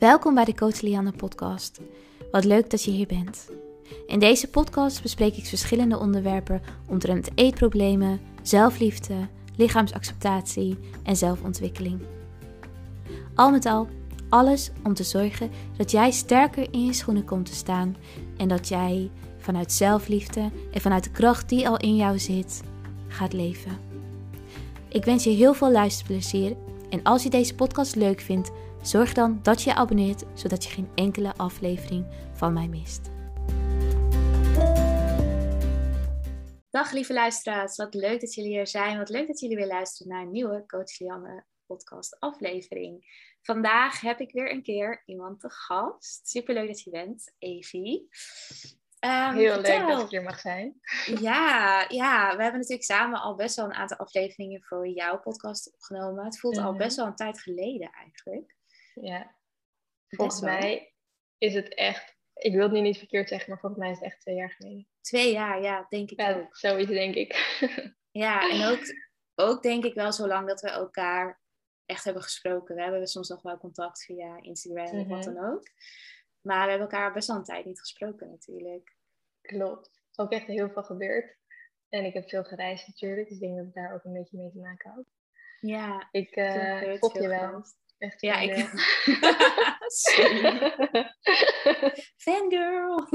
Welkom bij de Coach Lianne podcast. Wat leuk dat je hier bent. In deze podcast bespreek ik verschillende onderwerpen omtrent eetproblemen, zelfliefde, lichaamsacceptatie en zelfontwikkeling. Al met al, alles om te zorgen dat jij sterker in je schoenen komt te staan en dat jij vanuit zelfliefde en vanuit de kracht die al in jou zit, gaat leven. Ik wens je heel veel luisterplezier en als je deze podcast leuk vindt, zorg dan dat je je abonneert zodat je geen enkele aflevering van mij mist. Dag lieve luisteraars, wat leuk dat jullie hier zijn. Wat leuk dat jullie weer luisteren naar een nieuwe Coach Lianne podcast aflevering. Vandaag heb ik weer een keer iemand te gast. Superleuk dat je bent, Evie. Um, Heel leuk dat ik hier mag zijn. Ja, ja, we hebben natuurlijk samen al best wel een aantal afleveringen voor jouw podcast opgenomen. Het voelt al mhm. best wel een tijd geleden eigenlijk. Ja, volgens mij is het echt, ik wil het nu niet verkeerd zeggen, maar volgens mij is het echt twee jaar geleden. Twee jaar, ja, denk ik ja, ook. Zoiets denk ik. ja, en ook, ook denk ik wel zo lang dat we elkaar echt hebben gesproken. We hebben soms nog wel contact via Instagram of wat mhm. dan ook. Maar we hebben elkaar best wel een tijd niet gesproken natuurlijk. Klopt. Er is ook echt heel veel gebeurd. En ik heb veel gereisd natuurlijk. Dus ik denk dat het daar ook een beetje mee te maken had. Ja. Ik uh, volg je wel. Echt ja, ik... Fangirl!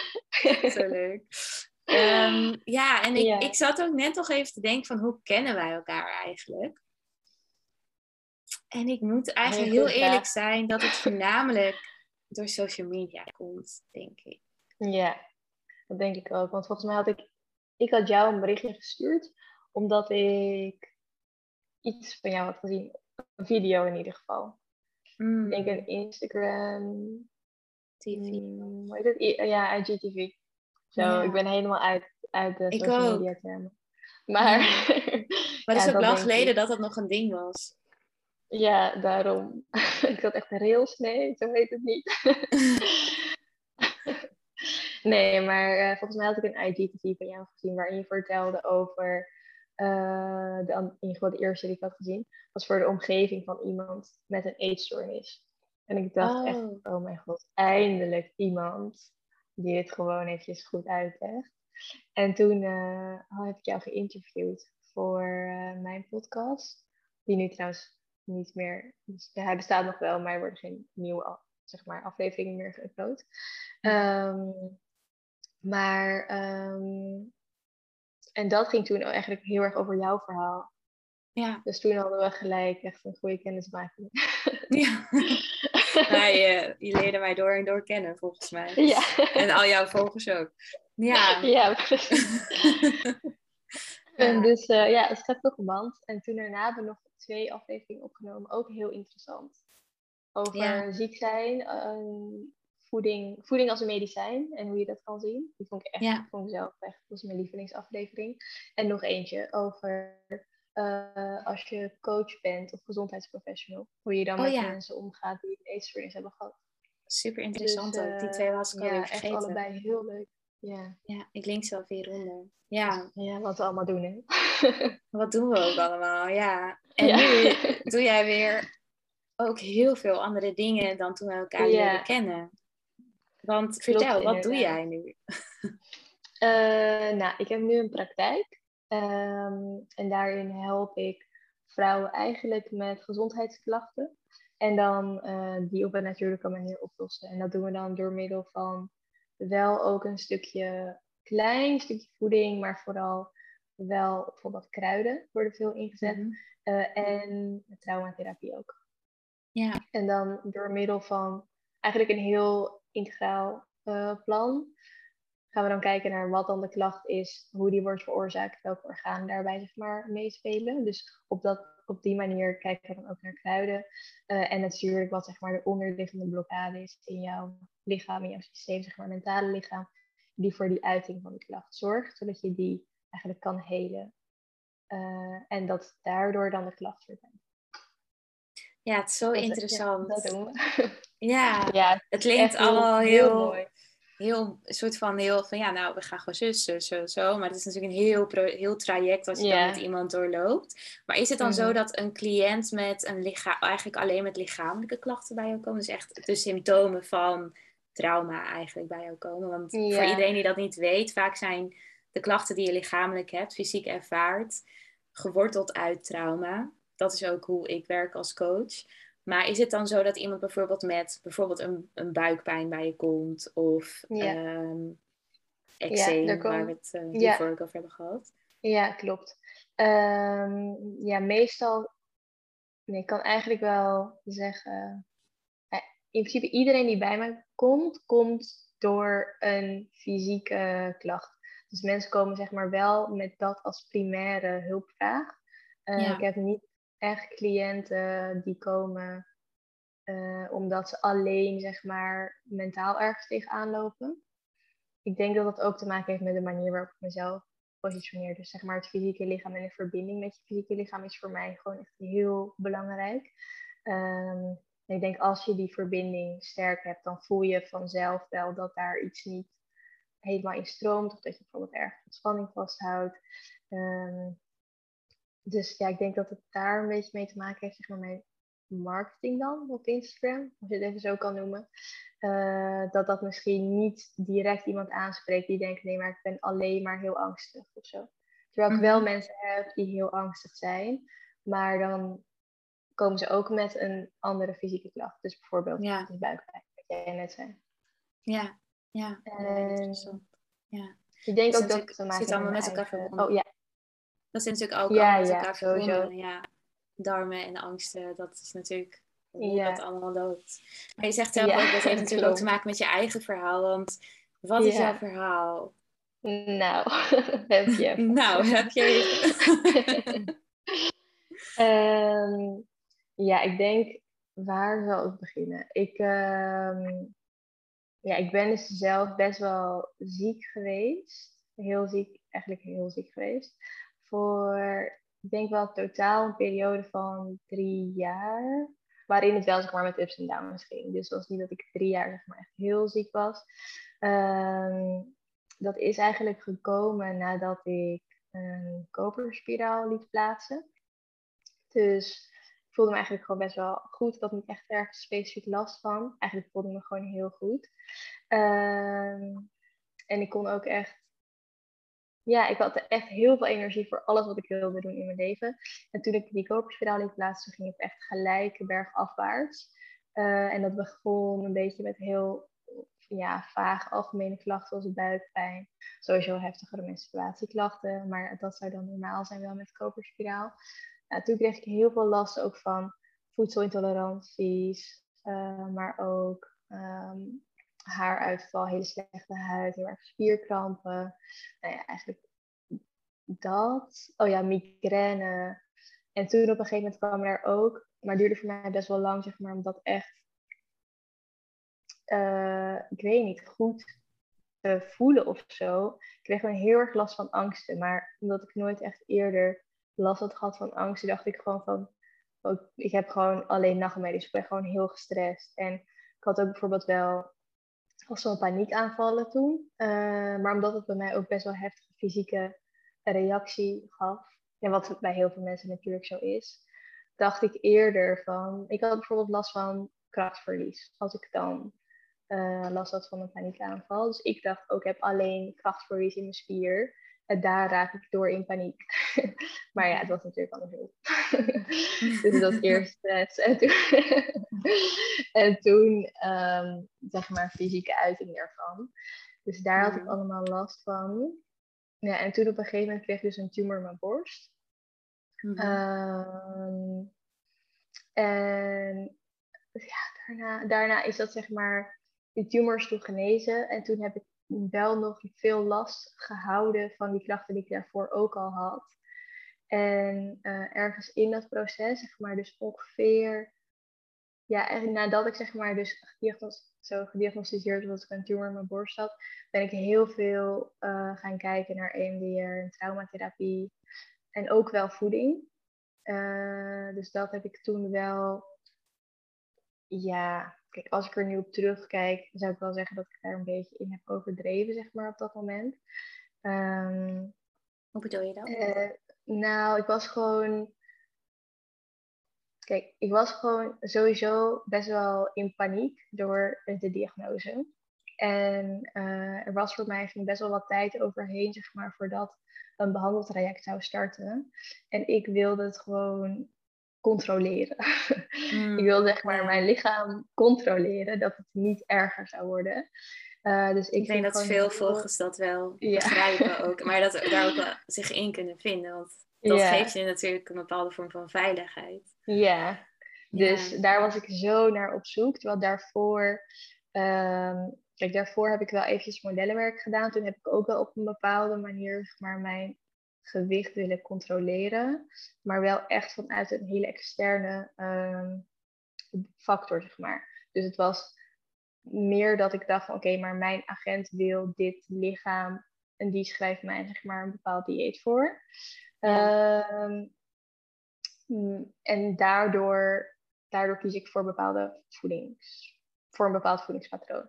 Zo leuk. Um, ja, en ik, ik zat ook net nog even te denken van hoe kennen wij elkaar eigenlijk? En ik moet eigenlijk heel eerlijk zijn dat het voornamelijk door social media komt, denk ik. Ja, dat denk ik ook. Want volgens mij had ik, ik had jou een berichtje gestuurd, omdat ik iets van jou had gezien. Een video in ieder geval. Mm. Ik denk een Instagram. TV. Mm, hoe het? Ja, IGTV. Zo, ik ben helemaal uit, uit de social media termen. Maar, maar het is ook lang geleden dat dat nog een ding was. Ja, daarom. ik had echt rails. Nee, zo heet het niet. nee, maar uh, volgens mij had ik een IGTV van jou gezien waarin je vertelde over. Uh, de, in ieder geval de eerste die ik had gezien, was voor de omgeving van iemand met een eetstoornis. En ik dacht echt, oh. oh mijn god, eindelijk iemand die het gewoon eventjes goed uitlegt. En toen uh, heb ik jou geïnterviewd voor mijn podcast, die nu trouwens niet meer. Dus, ja, hij bestaat nog wel, maar er worden geen nieuwe zeg maar, afleveringen meer geüpload. Um, maar, ehm, en dat ging toen eigenlijk heel erg over jouw verhaal. Ja. Dus toen hadden we gelijk echt een goede kennismaking. Ja. nou, je, je leerde mij door en door kennen, volgens mij. Ja. En al jouw volgers ook. Ja. Ja, En dus uh, ja, het gaat toch band. En toen daarna hebben we nog twee afleveringen opgenomen. Ook heel interessant. Over ziek zijn, ehm, voeding, voeding als een medicijn en hoe je dat kan zien. Die vond ik echt, ja. vond ik zelf echt, dat was mijn lievelingsaflevering. En nog eentje over uh, als je coach bent of gezondheidsprofessional. Hoe je dan oh, met mensen omgaat die een eetstoornis hebben gehad. Super interessant dus, ook. Die twee was ik uh, ja, echt allebei heel leuk. Ja. ja, ik link ze wel hieronder. Ja. ja, wat we allemaal doen, hè? wat doen we ook allemaal, ja. En nu doe jij weer ook heel veel andere dingen dan toen we elkaar leren kennen. Want vertel, wat doe jij nu? uh, nou, ik heb nu een praktijk. Um, en daarin help ik vrouwen eigenlijk met gezondheidsklachten. En dan uh, die op een natuurlijke manier oplossen. En dat doen we dan door middel van wel ook een stukje, klein stukje voeding, maar vooral wel bijvoorbeeld kruiden worden veel ingezet. Mm -hmm. en traumatherapie ook. Ja. En dan door middel van eigenlijk een heel integraal uh, plan gaan we dan kijken naar wat dan de klacht is, hoe die wordt veroorzaakt, welke organen daarbij zeg maar meespelen. Dus op, dat, op die manier kijken we dan ook naar kruiden. Uh, en natuurlijk wat zeg maar de onderliggende blokkade is in jouw lichaam, in jouw systeem, zeg maar mentale lichaam, die voor die uiting van die klacht zorgt, zodat je die eigenlijk kan helen. Uh, en dat daardoor dan de klacht verdwijnt. Ja, het is zo interessant. Ja, dat doen we. ja, ja, het klinkt allemaal heel, heel, mooi. heel, een soort van heel van ja, nou, we gaan gewoon zussen, zo, zo. Maar het is natuurlijk een heel, heel traject wat je dan met iemand doorloopt. Maar is het dan zo mhm. dat een cliënt met een lichaam, eigenlijk alleen met lichamelijke klachten bij jou komt? Dus echt de symptomen van trauma eigenlijk bij jou komen? Want voor iedereen die dat niet weet, vaak zijn de klachten die je lichamelijk hebt, fysiek ervaart, geworteld uit trauma. Dat is ook hoe ik werk als coach. Maar is het dan zo dat iemand bijvoorbeeld met bijvoorbeeld een, een buikpijn bij je komt of ja. um, eczeem, waar we het uh, ja. ook over hebben gehad? Ja, klopt. Ehm, ja, meestal, nee, ik kan eigenlijk wel zeggen, eh, in principe iedereen die bij mij komt, komt door een fysieke klacht. Dus mensen komen zeg maar wel met dat als primaire hulpvraag. Uh, Ik heb niet echt cliënten die komen uh, omdat ze alleen zeg maar mentaal ergens tegenaan lopen. Ik denk dat dat ook te maken heeft met de manier waarop ik mezelf positioneer. Dus zeg maar het fysieke lichaam en de verbinding met je fysieke lichaam is voor mij gewoon echt heel belangrijk. Um, ik denk als je die verbinding sterk hebt, dan voel je vanzelf wel dat daar iets niet helemaal in stroomt. Of dat je bijvoorbeeld erg spanning vasthoudt. Um, dus ja, ik denk dat het daar een beetje mee te maken heeft, zeg maar, met marketing dan op Instagram, als je het even zo kan noemen. Uh, dat dat misschien niet direct iemand aanspreekt die denkt, nee, maar ik ben alleen maar heel angstig of zo. Terwijl ik wel mhm. mensen heb die heel angstig zijn, maar dan komen ze ook met een andere fysieke klacht. Dus bijvoorbeeld ja. de buikpijn, wat jij net zei. Ja, ja. En, ja. Ik denk ook dat het te maken zit allemaal met elkaar verbonden. Oh ja, dat zijn natuurlijk ook ja, met elkaar verbonden. Ja, darmen en angsten, dat is natuurlijk hoe dat allemaal loopt. Maar je zegt zelf ook, dat heeft natuurlijk ook te maken met je eigen verhaal. Want wat is jouw verhaal? Nou, heb je. nou, heb je. um, ja, ik denk, waar zal ik beginnen? Ik, um, ja, ik ben dus zelf best wel ziek geweest. Heel ziek, eigenlijk heel ziek geweest voor, ik denk wel totaal een periode van drie jaar. Waarin het wel zeg maar met ups en downs ging. Dus het was niet dat ik drie jaar zeg maar echt heel ziek was. Ehm, dat is eigenlijk gekomen nadat ik een koperspiraal liet plaatsen. Dus ik voelde me eigenlijk gewoon best wel goed. Ik had niet echt ergens specifiek last van. Eigenlijk voelde ik me gewoon heel goed. Ehm, en ik kon ook echt ja, ik had echt heel veel energie voor alles wat ik wilde doen in mijn leven. En toen ik die koperspiraal liet plaatsen, ging het echt gelijk bergafwaarts. Uh, en dat begon een beetje met heel ja, vaag algemene klachten zoals buikpijn. Sowieso heftigere menstruatieklachten, maar dat zou dan normaal zijn wel met koperspiraal. Uh, toen kreeg ik heel veel last ook van voedselintoleranties, uh, maar ook um, haaruitval, hele slechte huid, heel erg spierkrampen. Nou ja, eigenlijk dat. Oh ja, migraine. En toen op een gegeven moment kwam er ook, maar duurde voor mij best wel lang, zeg maar, omdat echt, uh, ik weet niet, goed te voelen of zo. Ik kreeg gewoon heel erg last van angsten. Maar omdat ik nooit echt eerder last had gehad van angsten, dacht ik gewoon van, oh, ik heb gewoon alleen nachtmerries. Ik ben gewoon heel gestrest. En ik had ook bijvoorbeeld wel was zo'n paniekaanvallen toen. Uh, maar omdat het bij mij ook best wel heftige fysieke reactie gaf. En wat bij heel veel mensen natuurlijk zo is. Dacht ik eerder van. Ik had bijvoorbeeld last van krachtverlies. Als ik dan uh, last had van een paniekaanval. Dus ik dacht ook, ik heb alleen krachtverlies in mijn spier. En daar raak ik door in paniek. maar ja, het was natuurlijk andersom. dus dat eerst stress. En toen, en toen um, zeg maar, fysieke uiting ervan. Dus daar had ik mm. allemaal last van. Ja, en toen op een gegeven moment kreeg ik dus een tumor in mijn borst. Mhm. Ehm, en ja, daarna, daarna is dat zeg maar, die tumor is toen genezen. En toen heb ik wel nog veel last gehouden van die klachten die ik daarvoor ook al had. En uh, ergens in dat proces, zeg maar, dus ongeveer, ja, nadat ik zeg maar dus zo gediagnosticeerd was dat ik een tumor in mijn borst had, ben ik heel veel uh, gaan kijken naar EMDR en traumatherapie en ook wel voeding. Uh, dus dat heb ik toen wel ja, kijk, als ik er nu op terugkijk, zou ik wel zeggen dat ik daar een beetje in heb overdreven, zeg maar, op dat moment. Ehm, Hoe bedoel je dat? Nou, ik was gewoon. Kijk, ik was gewoon sowieso best wel in paniek door de diagnose. En uh, er was voor mij best wel wat tijd overheen, zeg maar, voordat een behandeltraject zou starten. En ik wilde het gewoon controleren. Mm, ik wilde zeg maar mijn lichaam controleren, dat het niet erger zou worden. Uh, dus ik, ik denk dat veel volgers dat wel begrijpen ook. Maar dat daar ook wel zich in kunnen vinden. Want dat geeft je natuurlijk een bepaalde vorm van veiligheid. Ja, dus daar was ik zo naar op zoek. Terwijl daarvoor... Um, kijk, daarvoor heb ik wel eventjes modellenwerk gedaan. Toen heb ik ook wel op een bepaalde manier zeg maar, mijn gewicht willen controleren. Maar wel echt vanuit een hele externe um, factor, zeg maar. Dus het was meer dat ik dacht van oké, maar mijn agent wil dit lichaam en die schrijft mij zeg maar een bepaald dieet voor. Ehm, mm, en daardoor, daardoor kies ik voor bepaalde voedings, voor een bepaald voedingspatroon.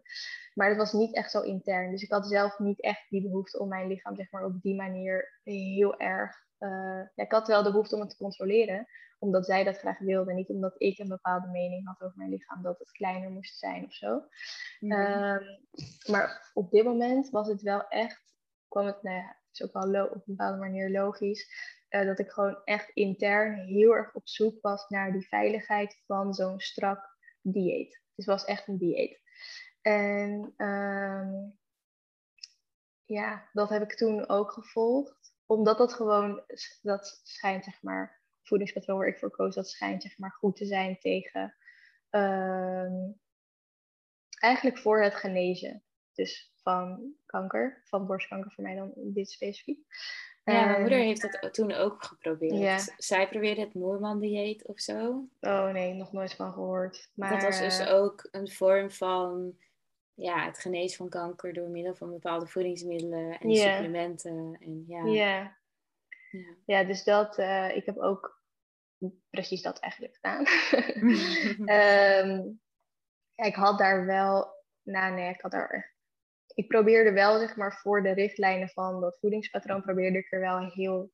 Maar dat was niet echt zo intern. Dus ik had zelf niet echt die behoefte om mijn lichaam zeg maar, op die manier heel erg. Uh, ja, ik had wel de behoefte om het te controleren, omdat zij dat graag wilde. Niet omdat ik een bepaalde mening had over mijn lichaam, dat het kleiner moest zijn of zo. Mhm. Ehm, maar op dit moment was het wel echt, kwam het, nou ja, het is ook wel op een bepaalde manier logisch, uh, dat ik gewoon echt intern heel erg op zoek was naar die veiligheid van zo'n strak dieet. Dus het was echt een dieet. En ehm, ja, dat heb ik toen ook gevolgd. Omdat dat gewoon, dat schijnt zeg maar, voedingspatroon waar ik voor koos, dat schijnt zeg maar goed te zijn tegen, ehm, eigenlijk voor het genezen. Dus van kanker, van borstkanker voor mij dan dit specifiek. Ja, mijn moeder heeft het toen ook geprobeerd. Zij probeerde het Moorman-dieet of zo. Oh nee, nog nooit van gehoord. Maar... Dat was dus ook een vorm van ja, het genezen van kanker door middel van bepaalde voedingsmiddelen en supplementen. En, ja. ja. Ja. dus dat, uh, ik heb ook precies dat eigenlijk gedaan. um, ik had daar wel, nou nee, ik had daar ik probeerde wel zeg maar voor de richtlijnen van dat voedingspatroon, probeerde ik er wel heel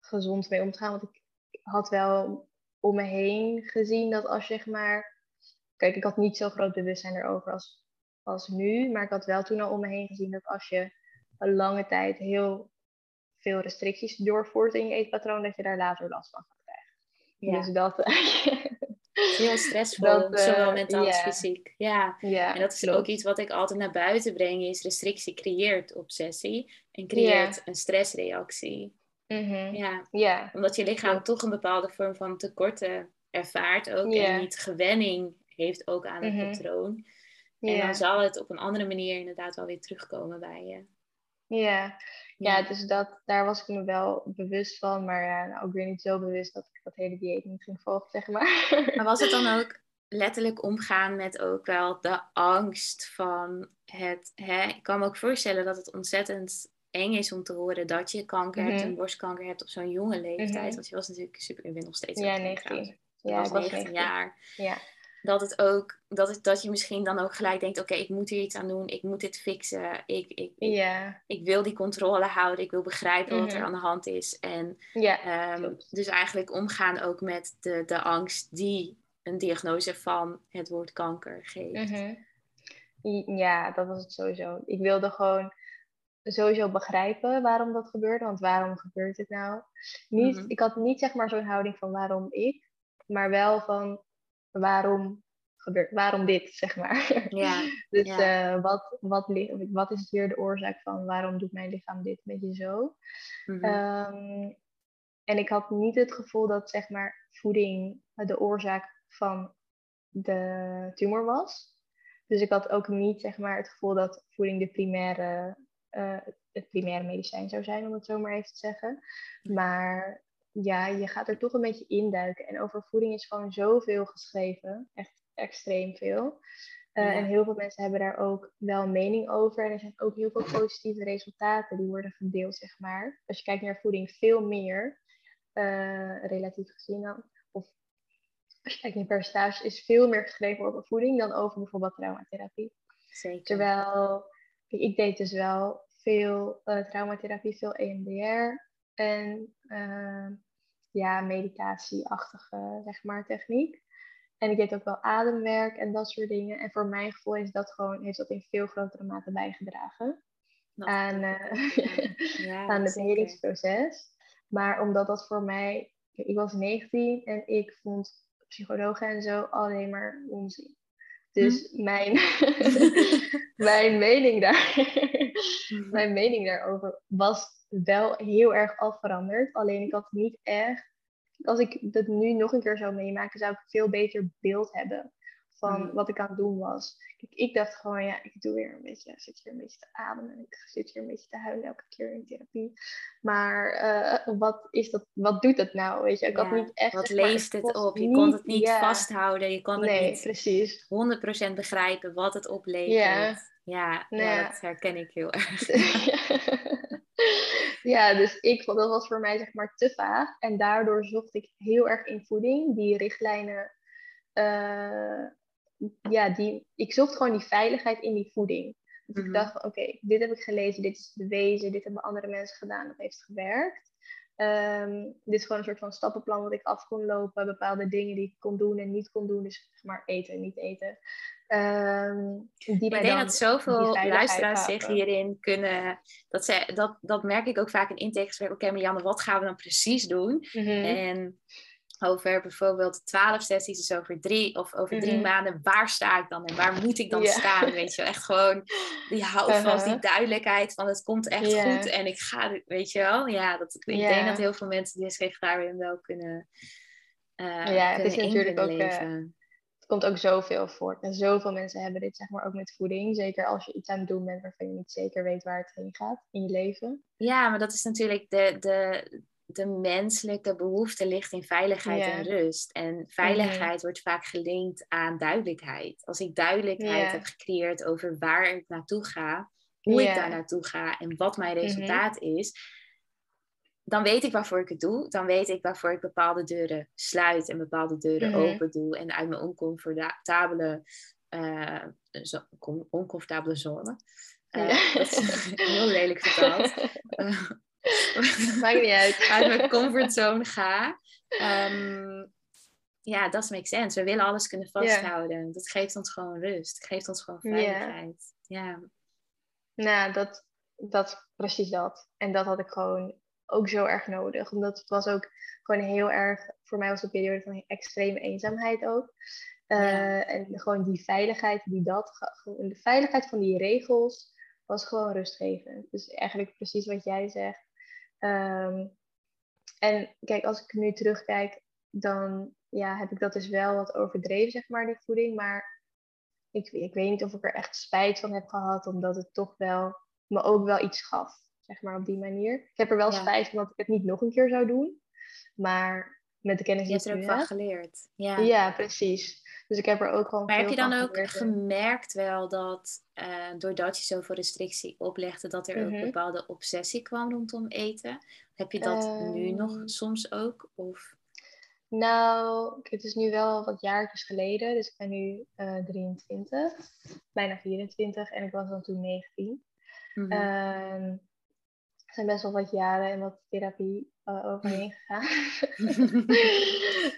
gezond mee om te gaan. Want ik had wel om me heen gezien dat als zeg maar, kijk, ik had niet zo groot bewustzijn erover als als nu. Maar ik had wel toen al om me heen gezien dat als je een lange tijd heel veel restricties doorvoert in je eetpatroon, dat je daar later last van. Ja. Dus dat. heel stressvol, dat, zowel mentaal als fysiek. Ja. en dat is ook iets wat ik altijd naar buiten breng, is restrictie creëert obsessie en creëert een stressreactie. Mm ja. ja, omdat je lichaam toch een bepaalde vorm van tekorten ervaart ook en niet gewenning heeft ook aan het mhm. patroon. En dan zal het op een andere manier inderdaad wel weer terugkomen bij je. Ja, ja, dus dat, daar was ik me wel bewust van. Maar ja, nou, ook weer niet zo bewust dat ik dat hele dieet niet ging volgen, zeg maar. Maar was het dan ook letterlijk omgaan met ook wel de angst van het... Hè? Ik kan me ook voorstellen dat het ontzettend eng is om te horen dat je kanker hebt, en mhm. borstkanker hebt op zo'n jonge leeftijd. Mhm. Want je was natuurlijk super, nog steeds... Ja, 19. Ja, was 19 jaar. Ja dat het ook, dat, het, dat je misschien dan ook gelijk denkt, oké, ik moet hier iets aan doen, ik moet dit fixen, ik, ik, ik, wil die controle houden, ik wil begrijpen wat er mhm. aan de hand is. En ehm, dus eigenlijk omgaan ook met de, de angst die een diagnose van het woord kanker geeft. Mhm. Ja, dat was het sowieso. Ik wilde gewoon sowieso begrijpen waarom dat gebeurde, want waarom gebeurt het nou? Niet, mhm. Ik had niet zeg maar zo'n houding van waarom ik, maar wel van waarom gebeurt, waarom dit, zeg maar. Ja, dus eh, wat, wat, wat is hier de oorzaak van? Waarom doet mijn lichaam dit een beetje zo? Mhm. Ehm, en ik had niet het gevoel dat, zeg maar, voeding de oorzaak van de tumor was. Dus ik had ook niet, zeg maar, het gevoel dat voeding de primaire, uh, het primaire medicijn zou zijn, om het zo maar even te zeggen. Maar ja, je gaat er toch een beetje induiken. En over voeding is gewoon zoveel geschreven. Echt extreem veel. Uh, En heel veel mensen hebben daar ook wel een mening over. En er zijn ook heel veel positieve resultaten die worden gedeeld, zeg maar. Als je kijkt naar voeding, veel meer, uh, relatief gezien dan. Of als je kijkt in percentage, is veel meer geschreven over voeding dan over bijvoorbeeld traumatherapie. Zeker. Terwijl ik deed dus wel veel uh, traumatherapie, veel EMDR en ja, meditatieachtige zeg maar, techniek. En ik deed ook wel ademwerk en dat soort dingen. En voor mijn gevoel is dat gewoon, heeft dat in veel grotere mate bijgedragen aan, uh, ja, aan het helingsproces. Maar omdat dat voor mij, ik was 19 en ik vond psychologen en zo alleen maar onzin. Dus hm. mijn, mijn, mening daar, hm. mijn mening daarover was wel heel erg afveranderd. Alleen ik had niet echt, als ik dat nu nog een keer zou meemaken, zou ik een veel beter beeld hebben van mm. wat ik aan het doen was. Kijk, ik dacht gewoon, ja, ik doe weer een beetje, zit hier een beetje te ademen en ik zit hier een beetje te huilen elke keer in therapie. Maar uh, wat, is dat, wat doet het nou? Weet je, ik had niet echt. Wat leest het op? Je kon het niet vasthouden, je kon het nee, niet precies. 100% begrijpen wat het oplevert. Ja, ja, dat herken ik heel erg. ja, dus ik dat was voor mij zeg maar te vaag. En daardoor zocht ik heel erg in voeding die richtlijnen. Uh, ja, die, ik zocht gewoon die veiligheid in die voeding. Dus ik mhm. dacht van oké, dit heb ik gelezen, dit is bewezen, dit hebben andere mensen gedaan, dat heeft gewerkt. Um, dit is gewoon een soort van stappenplan wat ik af kon lopen, bepaalde dingen die ik kon doen en niet kon doen, dus zeg maar eten en niet eten. Um, die ik denk dat zoveel luisteraars zich hierin kunnen. Dat, ze, dat, dat merk ik ook vaak in intakegesprekken. Oké, okay, Marianne, wat gaan we dan precies doen? Mhm. En over bijvoorbeeld twaalf sessies, dus over drie of over drie mhm. maanden, waar sta ik dan en waar moet ik dan staan? Weet je, echt gewoon die houvast, uh -huh. die duidelijkheid van het komt echt goed en ik ga, weet je wel. Ja, dat, ik denk dat heel veel mensen die zich daarin wel kunnen. Uh, ja, het is natuurlijk ook. Uh, het komt ook zoveel voor. En zoveel mensen hebben dit, zeg maar, ook met voeding. Zeker als je iets aan het doen bent waarvan je niet zeker weet waar het heen gaat in je leven. Ja, maar dat is natuurlijk de, de, de menselijke behoefte ligt in veiligheid en rust. En veiligheid mhm. wordt vaak gelinkt aan duidelijkheid. Als ik duidelijkheid heb gecreëerd over waar ik naartoe ga, hoe ik daar naartoe ga en wat mijn mhm. resultaat is, dan weet ik waarvoor ik het doe. Dan weet ik waarvoor ik bepaalde deuren sluit en bepaalde deuren mhm. open doe. En uit mijn oncomfortabele, uh, zo, oncomfortabele zone. Uh, dat is heel lelijk vertaald. Uh, Maakt niet uit. uit mijn comfortzone ga. Um, ja, dat makes sense. We willen alles kunnen vasthouden. Dat geeft ons gewoon rust. Het geeft ons gewoon veiligheid. Ja. Nou, dat, dat, precies dat. En dat had ik gewoon ook zo erg nodig. Omdat het was ook gewoon heel erg, voor mij was een periode van extreme eenzaamheid ook. Uh, En gewoon die veiligheid die dat, de veiligheid van die regels was gewoon rustgevend. Dus eigenlijk precies wat jij zegt. Ehm, en kijk, als ik nu terugkijk, dan ja, heb ik dat dus wel wat overdreven, zeg maar, die voeding. Maar ik, ik weet niet of ik er echt spijt van heb gehad, omdat het toch wel me ook wel iets gaf, zeg maar, op die manier. Ik heb er wel spijt van dat ik het niet nog een keer zou doen. Maar met de kennis die. Je hebt er ook van geleerd. Ja. ja, precies. Dus ik heb er ook gewoon. Maar heb je dan ook gemerkt wel dat uh, doordat je zoveel restrictie oplegde, dat er ook mhm. bepaalde obsessie kwam rondom eten? Heb je dat nu nog ehm. soms ook? Of? Nou, het is nu wel wat jaartjes geleden. Dus ik ben nu uh, eh, 23, bijna 24 en ik was dan toen 19. Mm -hmm zijn best wel wat jaren en wat therapie uh, overheen gegaan.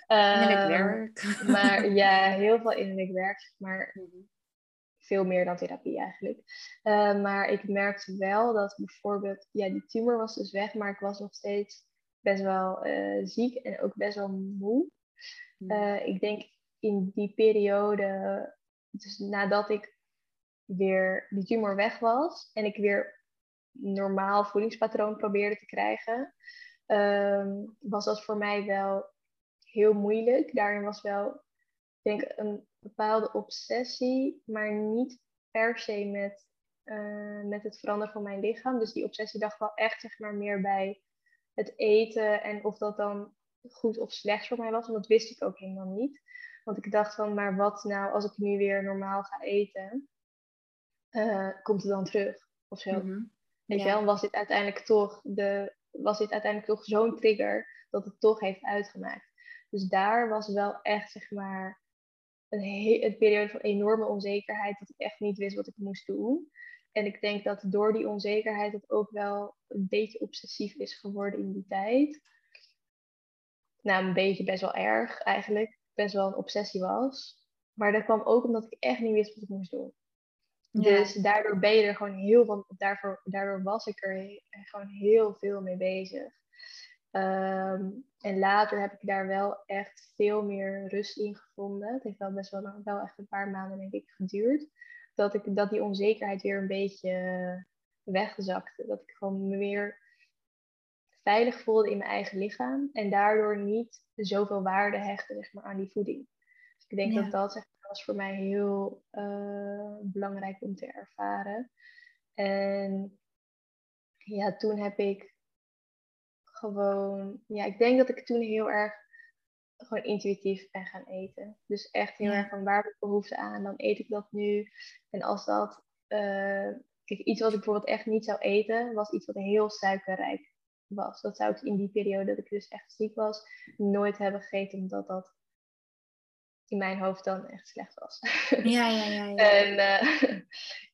innerlijk ehm, werk. maar ja, heel veel innerlijk werk, maar mhm. veel meer dan therapie eigenlijk. Uh, maar ik merkte wel dat bijvoorbeeld, ja, die tumor was dus weg, maar ik was nog steeds best wel uh, ziek en ook best wel moe. Mhm. ik denk in die periode, dus nadat ik weer die tumor weg was en ik weer normaal voedingspatroon probeerde te krijgen, ehm, was dat voor mij wel heel moeilijk. Daarin was wel, denk ik, een bepaalde obsessie, maar niet per se met, uh, met het veranderen van mijn lichaam. Dus die obsessie dacht wel echt zeg maar, meer bij het eten en of dat dan goed of slecht voor mij was. En dat wist ik ook helemaal niet. Want ik dacht van, maar wat nou als ik nu weer normaal ga eten? Uh, komt het dan terug of zo? Mhm. Weet je wel, was dit uiteindelijk toch, de, was dit uiteindelijk toch zo'n trigger dat het toch heeft uitgemaakt. Dus daar was wel echt, zeg maar, een, een periode van enorme onzekerheid. Dat ik echt niet wist wat ik moest doen. En ik denk dat door die onzekerheid het ook wel een beetje obsessief is geworden in die tijd. Nou, een beetje best wel erg eigenlijk. Best wel een obsessie was. Maar dat kwam ook omdat ik echt niet wist wat ik moest doen. Dus daardoor ben je er gewoon heel van, daarvoor, daardoor was ik er gewoon heel veel mee bezig. Ehm, en later heb ik daar wel echt veel meer rust in gevonden. Het heeft wel best wel, lang, wel echt een paar maanden denk ik geduurd. Dat, ik, dat die onzekerheid weer een beetje wegzakte. Dat ik gewoon me weer veilig voelde in mijn eigen lichaam. En daardoor niet zoveel waarde hechtte zeg maar, aan die voeding. Dus ik denk dat dat zeg was voor mij heel uh, belangrijk om te ervaren. En ja, toen heb ik gewoon, ja, ik denk dat ik toen heel erg gewoon intuïtief ben gaan eten. Dus echt heel erg van waar heb ik behoefte aan, dan eet ik dat nu. En als dat, uh, kijk, iets wat ik bijvoorbeeld echt niet zou eten, was iets wat heel suikerrijk was. Dat zou ik in die periode dat ik dus echt ziek was, nooit hebben gegeten, omdat dat in mijn hoofd dan echt slecht was. Ja, ja, ja. ja. en, uh,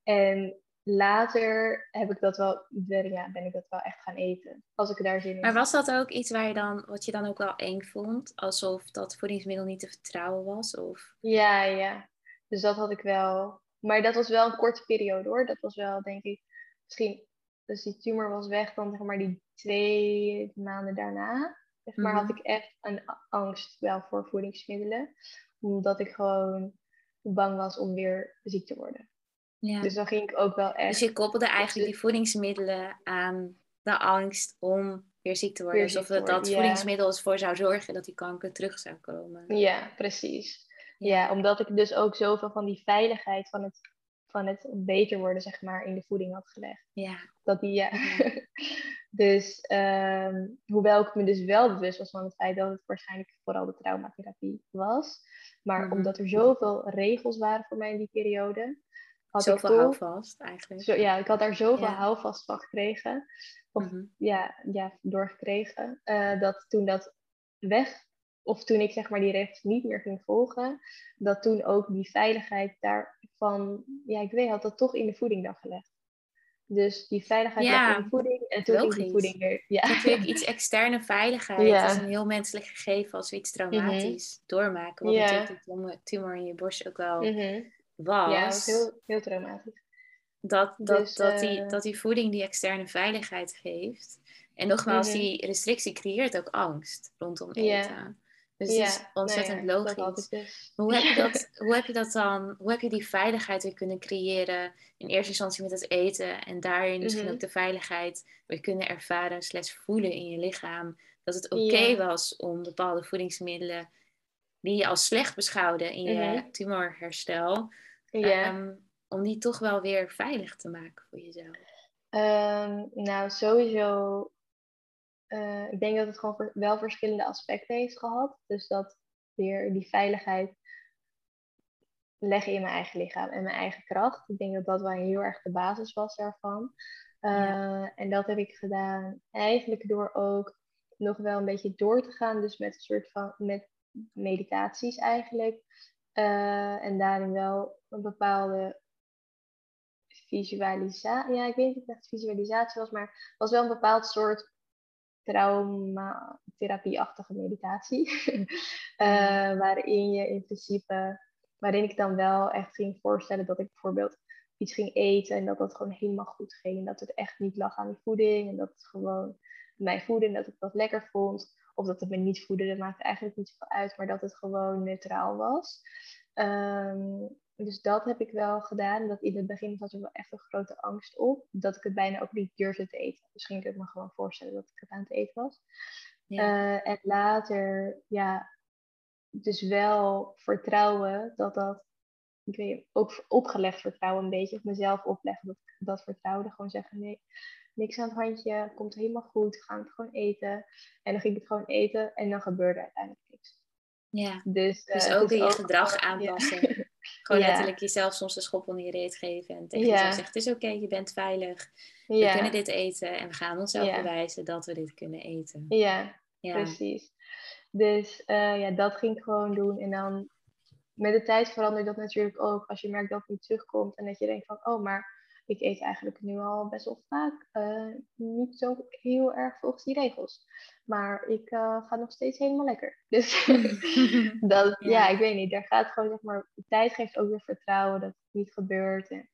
en later heb ik dat wel, ja, ben ik dat wel echt gaan eten. Als ik daar zin in Maar was dat ook iets waar je dan, wat je dan ook wel eng vond? Alsof dat voedingsmiddel niet te vertrouwen was? Of? Ja, ja. Dus dat had ik wel. Maar dat was wel een korte periode hoor. Dat was wel, denk ik, misschien, dus die tumor was weg dan zeg maar die twee maanden daarna. Zeg maar had mhm. ik echt een angst wel voor voedingsmiddelen omdat ik gewoon bang was om weer ziek te worden. Ja. Dus dan ging ik ook wel echt... Dus je koppelde eigenlijk die voedingsmiddelen aan de angst om weer ziek te worden. Alsof dat, dat voedingsmiddel ervoor zou zorgen dat die kanker terug zou komen. Ja, precies. Ja. omdat ik dus ook zoveel van die veiligheid van het, van het beter worden, zeg maar, in de voeding had gelegd. Ja. Dat die, ja. dus, ehm, hoewel ik me dus wel bewust was van het feit dat het waarschijnlijk vooral de traumatherapie was, maar mhm. omdat er zoveel regels waren voor mij in die periode. Had zoveel ik houvast eigenlijk. Zo, ja, ik had daar zoveel houvast van gekregen. Of mhm. ja, ja, doorgekregen. Uh, dat toen dat weg, of toen ik zeg maar die regels niet meer ging volgen, dat toen ook die veiligheid daarvan, ja, ik weet, had dat toch in de voeding dan gelegd. Dus die veiligheid ja, in de voeding en toen in die voeding weer. Ja. Natuurlijk iets externe veiligheid ja. is een heel menselijk gegeven als we iets traumatisch mhm. doormaken. Wat natuurlijk die tumor in je borst ook wel mhm. was. Ja, was heel, heel traumatisch. Dat, dat, dus, dat, die, eh, dat die voeding die externe veiligheid geeft. En nogmaals, mhm. die restrictie creëert ook angst rondom eten. Dus het is ontzettend logisch. Dus. Hoe, heb je dat, hoe heb je dat dan, hoe heb je die veiligheid weer kunnen creëren? In eerste instantie met het eten en daarin misschien mhm. ook de veiligheid weer kunnen ervaren, slash voelen in je lichaam. Dat het oké was om bepaalde voedingsmiddelen die je als slecht beschouwde in je mhm. tumorherstel, ehm, om die toch wel weer veilig te maken voor jezelf. Um, nou, sowieso uh, ik denk dat het gewoon wel verschillende aspecten heeft gehad. Dus dat weer die veiligheid leggen in mijn eigen lichaam en mijn eigen kracht. Ik denk dat dat wel heel erg de basis was daarvan. Uh, En dat heb ik gedaan eigenlijk door ook nog wel een beetje door te gaan. Dus met een soort van met meditaties eigenlijk. Uh, en daarin wel een bepaalde visualisatie. Ja, ik weet niet of het echt visualisatie was, maar het was wel een bepaald soort traumatherapieachtige meditatie. uh, waarin je in principe, waarin ik dan wel echt ging voorstellen dat ik bijvoorbeeld iets ging eten en dat dat gewoon helemaal goed ging. Dat het echt niet lag aan de voeding en dat het gewoon mij voedde en dat ik dat lekker vond. Of dat het me niet voedde, dat maakt eigenlijk niet zoveel uit, maar dat het gewoon neutraal was. Um, dus dat heb ik wel gedaan. Dat in het begin had er wel echt een grote angst op. Dat ik het bijna ook niet durfde te eten. Misschien kun ik me gewoon voorstellen dat ik het aan het eten was. Ja. Uh, en later, ja, dus wel vertrouwen dat dat, ik weet ook opgelegd vertrouwen een beetje, op mezelf opleggen dat ik dat vertrouwde. Gewoon zeggen, nee, niks aan het handje, komt helemaal goed, gaan het gewoon eten. En dan ging ik het gewoon eten en dan gebeurde uiteindelijk niks. Ja, dus, dus uh, ook in je gedrag aanpassen. Gewoon letterlijk jezelf soms een schop onder je reet geven. En tegen jezelf zeggen, het is oké, je bent veilig. We kunnen dit eten. En we gaan onszelf bewijzen dat we dit kunnen eten. Ja, precies. Dus uh, ja, dat ging ik gewoon doen. En dan met de tijd verandert dat natuurlijk ook. Als je merkt dat het niet terugkomt en dat je denkt van, oh, maar ik eet eigenlijk nu al best wel vaak uh, niet zo heel erg volgens die regels. Maar ik uh, ga nog steeds helemaal lekker. Dus dat, ja. ja. ik weet niet. Daar gaat gewoon, zeg maar, de tijd geeft ook weer vertrouwen dat het niet gebeurt. En,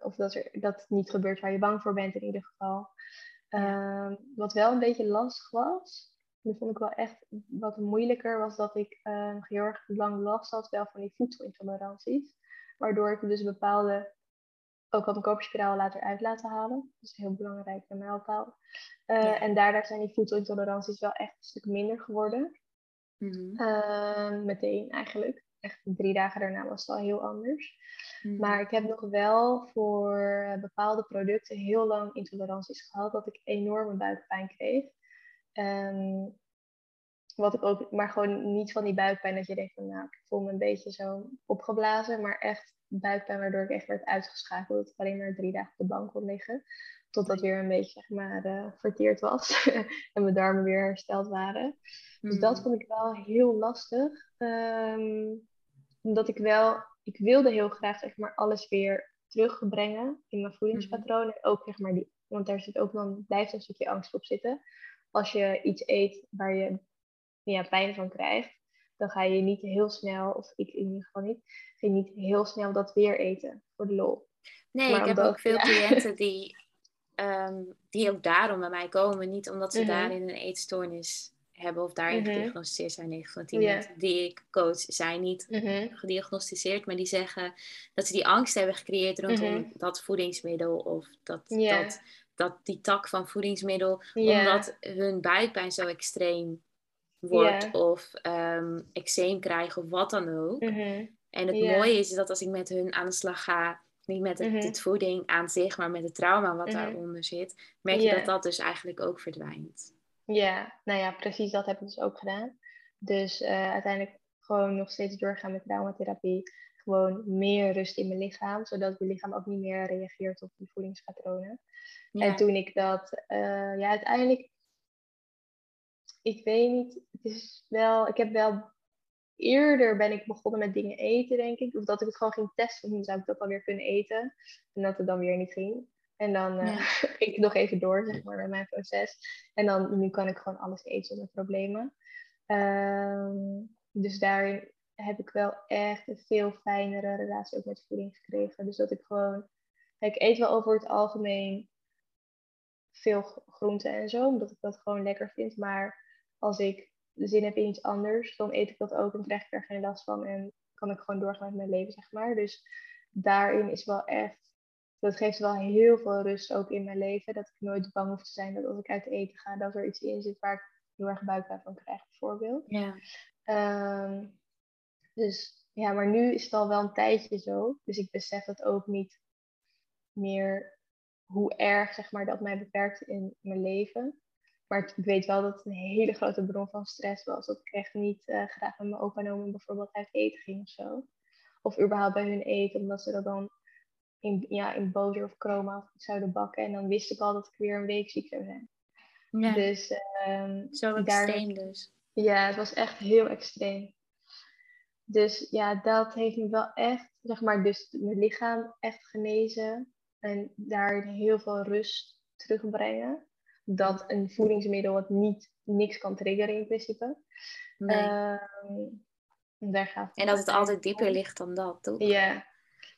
of dat, er, dat het niet gebeurt waar je bang voor bent in ieder geval. Uh, wat wel een beetje lastig was, dat vond ik wel echt wat moeilijker, was dat ik uh, nog heel erg lang last had wel van die voedselintoleranties. Waardoor ik dus bepaalde ook had een koperspiraal later uit laten halen. Dat is heel belangrijk bij mijlpaal. Uh, En daardoor zijn die voedselintoleranties wel echt een stuk minder geworden. Mm meteen eigenlijk. Echt drie dagen daarna was het al heel anders. Mhm. Maar ik heb nog wel voor bepaalde producten heel lang intoleranties gehad. Dat ik enorme buikpijn kreeg. Um, wat ik ook, maar gewoon niet van die buikpijn dat je denkt van nou, ik voel me een beetje zo opgeblazen. Maar echt buikpijn waardoor ik echt werd uitgeschakeld. Dat ik alleen maar drie dagen op de bank kon liggen. Totdat weer een beetje zeg maar, uh, verteerd was. en mijn darmen weer hersteld waren. Dus dat hmm. vond ik wel heel lastig. Um, omdat ik wel, ik wilde heel graag zeg maar, alles weer terugbrengen in mijn voedingspatroon. En ook zeg maar die, want daar zit ook dan, blijft een stukje angst op zitten. Als je iets eet waar je ja, pijn van krijgt, dan ga je niet heel snel, of ik in ieder geval niet, ga je niet heel snel dat weer eten voor de lol. Nee, ik heb ook veel cliënten die, um, die ook daarom bij mij komen. Niet omdat ze mm daarin een eetstoornis hebben of daarin mhm. gediagnosticeerd zijn. 9 van 10 mensen die ik coach zijn niet mhm. gediagnosticeerd, maar die zeggen dat ze die angst hebben gecreëerd rondom mhm. dat voedingsmiddel of dat, dat, dat die tak van voedingsmiddel, omdat hun buikpijn zo extreem wordt of um, eczeem krijgen of wat dan ook. Mhm. En het mooie is dat als ik met hun aan de slag ga, niet met het, mhm. voeding aan zich, maar met het trauma wat mhm. daaronder zit, merk je dat dat dus eigenlijk ook verdwijnt. Ja, nou ja, precies dat heb ik dus ook gedaan. Dus uh, uiteindelijk gewoon nog steeds doorgaan met traumatherapie. Gewoon meer rust in mijn lichaam, zodat mijn lichaam ook niet meer reageert op die voedingspatronen. En toen ik dat, uh, ja, uiteindelijk ik weet niet. Het is wel, ik heb wel eerder ben ik begonnen met dingen eten, denk ik. Of dat ik het gewoon ging testen. Hoe zou ik dat alweer kunnen eten? En dat het dan weer niet ging. En dan uh, ging ik nog even door, zeg maar, met mijn proces. En dan, nu kan ik gewoon alles eten zonder problemen. Um, dus daarin heb ik wel echt een veel fijnere relatie ook met voeding gekregen. Dus dat ik gewoon... Ik eet wel over het algemeen veel groenten en zo, omdat ik dat gewoon lekker vind. Maar als ik zin heb in iets anders, dan eet ik dat ook en krijg ik er geen last van. En kan ik gewoon doorgaan met mijn leven, zeg maar. Dus daarin is wel echt, dat geeft wel heel veel rust ook in mijn leven. Dat ik nooit bang hoef te zijn dat als ik uit eten ga, dat er iets in zit waar ik heel erg buikpijn van krijg, bijvoorbeeld. Ja. Ehm, dus ja, maar nu is het al wel een tijdje zo. Dus ik besef dat ook niet meer hoe erg zeg maar, dat mij beperkt in mijn leven. Maar ik weet wel dat het een hele grote bron van stress was. Dat ik echt niet uh, graag met mijn opa en oma bijvoorbeeld uit eten ging of zo. Of überhaupt bij hun eten, omdat ze dat dan in, ja, in boter of chroma zouden bakken. En dan wist ik al dat ik weer een week ziek zou zijn. Ja. Dus, um, zo extreem dus. Ja, het was echt heel extreem. Dus ja, dat heeft me wel echt, zeg maar, dus mijn lichaam echt genezen. En daar heel veel rust terugbrengen dat een voedingsmiddel het niet niks kan triggeren in principe. Nee. Ehm, daar gaat en dat het altijd dieper ligt dan dat, toch? Ja,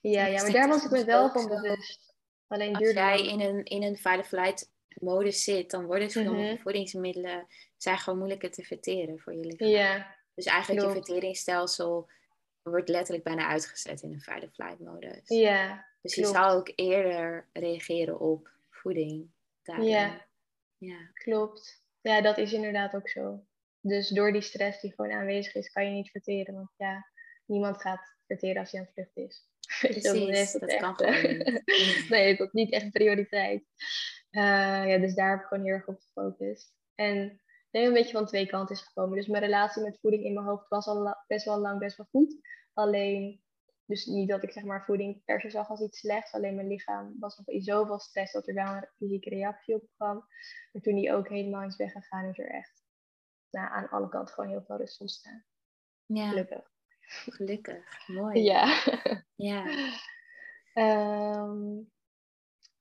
ja, ja maar daar was ik me wel van bewust. Alleen Als jij in een, in een fight flight modus zit, dan worden sommige mm voedingsmiddelen zijn gewoon moeilijker te verteren voor je lichaam. Ja. Dus eigenlijk je verteringsstelsel wordt letterlijk bijna uitgezet in een fight flight modus. Ja. Dus je zou ook eerder reageren op voeding. Daarin. Ja. Ja. Klopt. Ja, dat is inderdaad ook zo. Dus door die stress die gewoon aanwezig is, kan je niet verteren. Want ja, niemand gaat verteren als hij aan het vlucht is. Precies, dat, dat kan gewoon niet. nee, dat is niet echt prioriteit. Uh, ja, dus daar heb ik gewoon heel erg op gefocust. En ik denk een beetje van twee kanten is gekomen. Dus mijn relatie met voeding in mijn hoofd was al best wel lang best wel goed. Alleen dus niet dat ik zeg maar voeding per se zag als iets slechts. Alleen mijn lichaam was nog in zoveel stress dat er wel een fysieke reactie op kwam. Maar toen die ook helemaal is weggegaan, is er echt nou, aan alle kanten gewoon heel veel rust ontstaan. Ja. Gelukkig. Gelukkig, mooi. Ja. Ja. Ehm,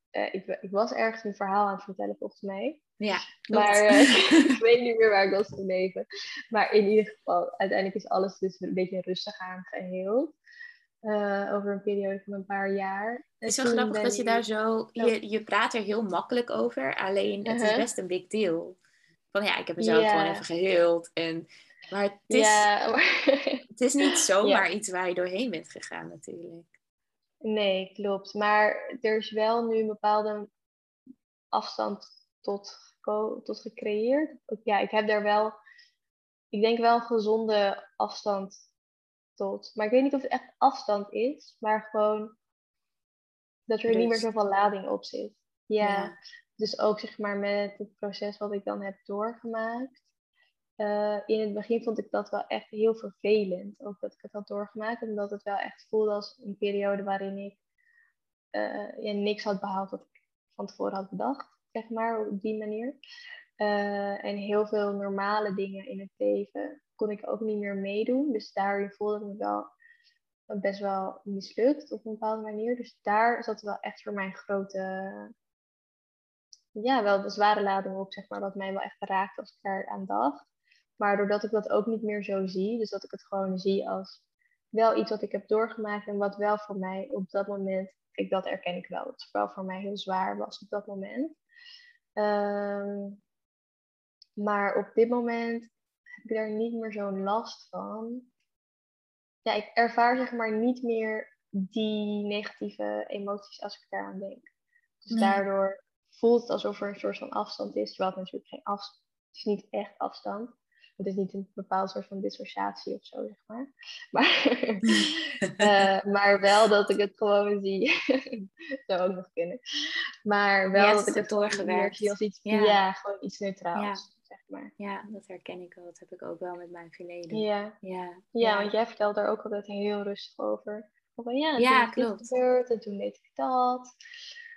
eh, ik, ik was ergens een verhaal aan het vertellen volgens mij. Ja, Maar eh, ik weet niet meer waar ik was gebleven. Maar in ieder geval, uiteindelijk is alles dus een beetje rustig aangeheeld. Uh, over een periode van een paar jaar. Het is wel grappig dat je daar zo... Je, je praat er heel makkelijk over. Alleen het is Uh-huh. best een big deal. Van ja, ik heb mezelf gewoon even geheeld. En, maar het is, het is niet zomaar iets waar je doorheen bent gegaan natuurlijk. nee, klopt. Maar er is wel nu een bepaalde afstand tot, tot gecreëerd. Ja, ik heb daar wel... Ik denk wel een gezonde afstand tot. Maar ik weet niet of het echt afstand is. Maar gewoon dat er niet meer zoveel lading op zit. Ja. Ja. Dus ook zeg maar met het proces wat ik dan heb doorgemaakt. Eh, in het begin vond ik dat wel echt heel vervelend. Ook dat ik het had doorgemaakt. Omdat het wel echt voelde als een periode waarin ik eh, ja, niks had behaald wat ik van tevoren had bedacht. Zeg maar, op die manier. Eh, en heel veel normale dingen in het leven kon ik ook niet meer meedoen. Dus daarin voelde ik me wel best wel mislukt op een bepaalde manier. Dus daar zat wel echt voor mij een grote, ja, wel de zware lading op, zeg maar, wat mij wel echt raakte als ik daar aan dacht. Maar doordat ik dat ook niet meer zo zie, dus dat ik het gewoon zie als wel iets wat ik heb doorgemaakt en wat wel voor mij op dat moment, kijk, dat erken ik wel, het wel voor mij heel zwaar was op dat moment. Ehm, maar op dit moment heb ik daar niet meer zo'n last van. Ja, ik ervaar zeg maar niet meer die negatieve emoties als ik daaraan denk. Dus Nee. daardoor voelt het alsof er een soort van afstand is, terwijl het natuurlijk geen afstand het is niet echt afstand. Het is niet een bepaald soort van dissociatie of zo, zeg maar. Maar, eh, maar wel dat ik het gewoon zie. Zou ook nog kunnen. Maar wel Ja, dat ik het doorgewerkt. zie als iets, Ja. ja. gewoon iets neutraals, maar. Ja, dat herken ik wel. Dat heb ik ook wel met mijn verleden. Ja. Ja, Ja, want jij vertelt daar ook altijd heel rustig over. Van, ja, Ja, dit klopt. gebeurd en toen deed ik dat.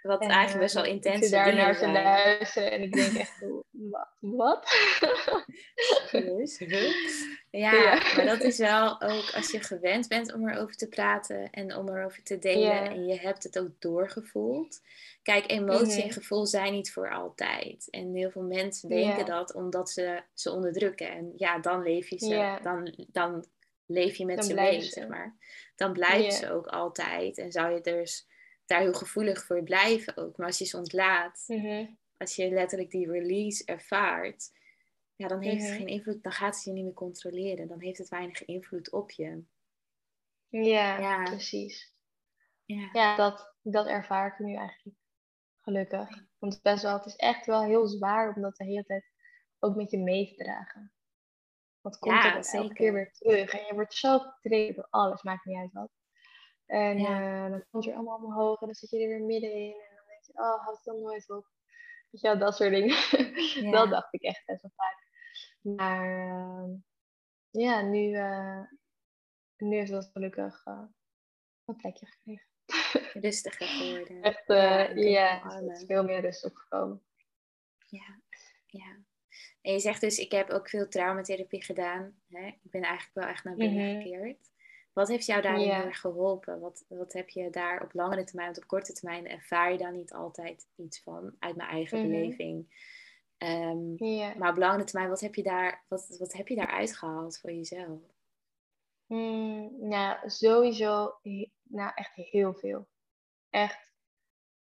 Wat En, eigenlijk best wel eh, intense Ik daar naar te luisteren en ik denk echt, wat? Serieus? Ja, Ja. maar dat is wel ook als je gewend bent om erover te praten en om erover te delen en je hebt het ook doorgevoeld. Kijk, emotie en Mhm. gevoel zijn niet voor altijd. En heel veel mensen denken dat omdat ze ze onderdrukken. En ja, dan leef je ze, dan, dan leef je met Dan ze mee, ze. zeg maar. Dan blijven ze ook altijd. En zou je dus daar heel gevoelig voor blijven ook. Maar als je ze ontlaat, Mhm. als je letterlijk die release ervaart, ja, dan heeft het Mhm. geen invloed, dan gaat het je niet meer controleren. Dan heeft het weinig invloed op je. Ja, Ja. precies. Ja, Ja, dat, dat ervaar ik nu eigenlijk. Gelukkig. Want het is best wel, het is echt wel heel zwaar om dat de hele tijd ook met je mee te dragen. Want komt Ja, er dan elke keer weer terug. En je wordt zo getriggerd door alles, maakt niet uit wat. En Ja. eh, dan komt het weer allemaal omhoog en dan zit je er weer middenin. En dan denk je, oh, houdt het dan nooit op. Weet je wel, dat soort dingen. Ja. dat dacht ik echt best wel vaak. Maar ehm, ja, nu, eh, nu heeft dat gelukkig eh, een plekje gekregen. rustiger geworden. Echt, Ja, omarmen. is veel meer rust opgekomen. Ja, ja. En je zegt dus, ik heb ook veel traumatherapie gedaan. Hè? Ik ben eigenlijk wel echt naar binnen Mhm. gekeerd. Wat heeft jou daarin geholpen? Wat, wat heb je daar op langere termijn, want op korte termijn ervaar je daar niet altijd iets van uit mijn eigen Mhm. beleving. Ehm, maar op langere termijn, wat heb je daar, wat, wat heb je daar uitgehaald voor jezelf? Mm, nou, sowieso, nou echt heel veel. Echt.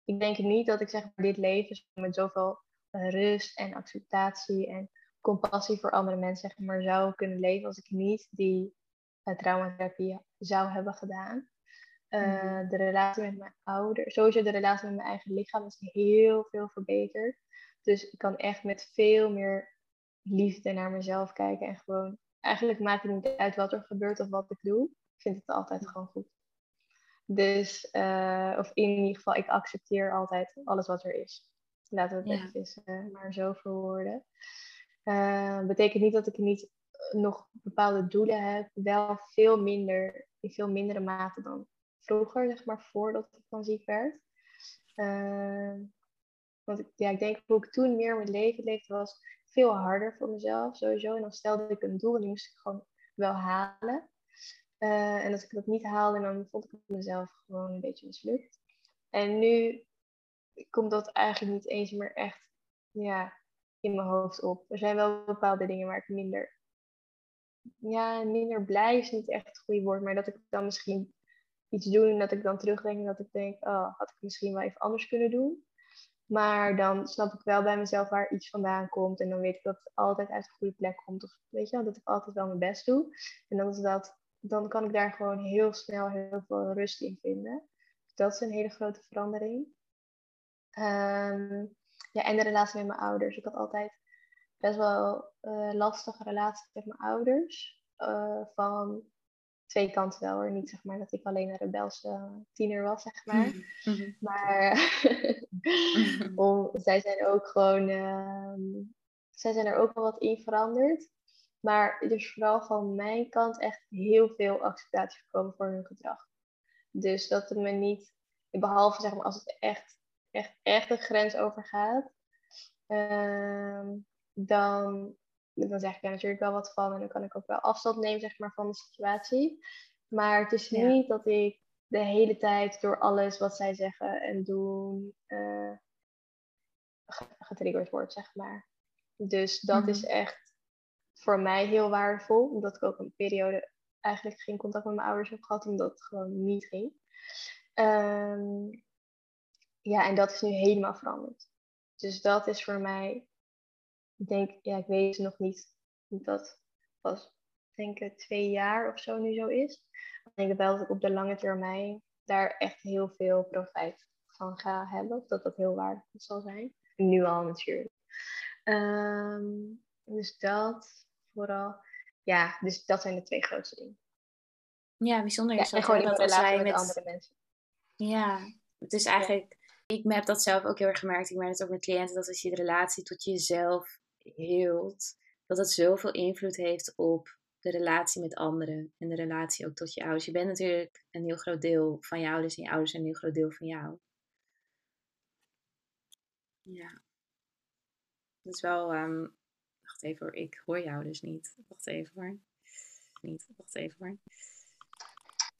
Ik denk niet dat ik zeg dit leven met zoveel eh, rust en acceptatie en compassie voor andere mensen zeg maar zou kunnen leven als ik niet die traumatherapie zou hebben gedaan. Eh, Mhm. De relatie met mijn ouder, sowieso de relatie met mijn eigen lichaam is heel veel verbeterd. Dus ik kan echt met veel meer liefde naar mezelf kijken en gewoon eigenlijk maakt het niet uit wat er gebeurt of wat ik doe. Ik vind het altijd gewoon goed. Dus, eh, of in ieder geval, ik accepteer altijd alles wat er is. Laten we het Ja. eh, maar zo verwoorden. Eh, betekent niet dat ik niet nog bepaalde doelen heb. Wel veel minder, in veel mindere mate dan vroeger, zeg maar, voordat ik dan ziek werd. Eh, want ik, ja, ik denk hoe ik toen meer mijn leven leefde was veel harder voor mezelf sowieso. En dan stelde ik een doel en die moest ik gewoon wel halen. Eh, en als ik dat niet haalde, dan vond ik mezelf gewoon een beetje mislukt. En nu komt dat eigenlijk niet eens meer echt ja, in mijn hoofd op. Er zijn wel bepaalde dingen waar ik minder, ja, minder blij is niet echt het goede woord, maar dat ik dan misschien iets doe en dat ik dan terugdenk en dat ik denk, oh, had ik misschien wel even anders kunnen doen. Maar dan snap ik wel bij mezelf waar iets vandaan komt. En dan weet ik dat het altijd uit een goede plek komt. Of weet je wel, dat ik altijd wel mijn best doe. En dan, is dat, dan kan ik daar gewoon heel snel heel veel rust in vinden. Dat is een hele grote verandering. Um, ja, en de relatie met mijn ouders. Ik had altijd best wel uh, lastige relatie met mijn ouders. Uh, van twee kanten wel hoor. Niet zeg maar dat ik alleen een rebelse tiener was, zeg maar. Mhm. Maar om, zij zijn ook gewoon, uh, zij zijn er ook wel wat in veranderd. Maar er is vooral van mijn kant echt heel veel acceptatie gekomen voor hun gedrag. Dus dat het me niet, behalve zeg maar als het echt, echt, echt een grens overgaat, uh, dan dan zeg ik daar natuurlijk wel wat van en dan kan ik ook wel afstand nemen zeg maar, van de situatie. Maar het is niet dat ik de hele tijd door alles wat zij zeggen en doen uh, getriggerd word, zeg maar. Dus dat is mhm. echt voor mij heel waardevol, omdat ik ook een periode eigenlijk geen contact met mijn ouders heb gehad, omdat het gewoon niet ging. Um, ja, en dat is nu helemaal veranderd. Dus dat is voor mij ik denk, ja, ik weet nog niet hoe dat pas, denk ik, twee jaar of zo nu zo is. ik denk wel dat ik op de lange termijn daar echt heel veel profijt van ga hebben. Of dat dat heel waardevol zal zijn. Nu al natuurlijk. Ehm, dus dat vooral. Ja, dus dat zijn de twee grootste dingen. Ja, bijzonder ja, en gewoon dat relatie met, andere mensen. Ja, het is eigenlijk... Ik heb dat zelf ook heel erg gemerkt. Ik merk het ook met cliënten. Dat als je de relatie tot jezelf hield, dat het zoveel invloed heeft op de relatie met anderen en de relatie ook tot je ouders. Je bent natuurlijk een heel groot deel van je ouders en je ouders zijn een heel groot deel van jou. Ja. Dat is wel. Um, wacht even hoor, ik hoor jou dus niet. Wacht even hoor. Niet, wacht even hoor.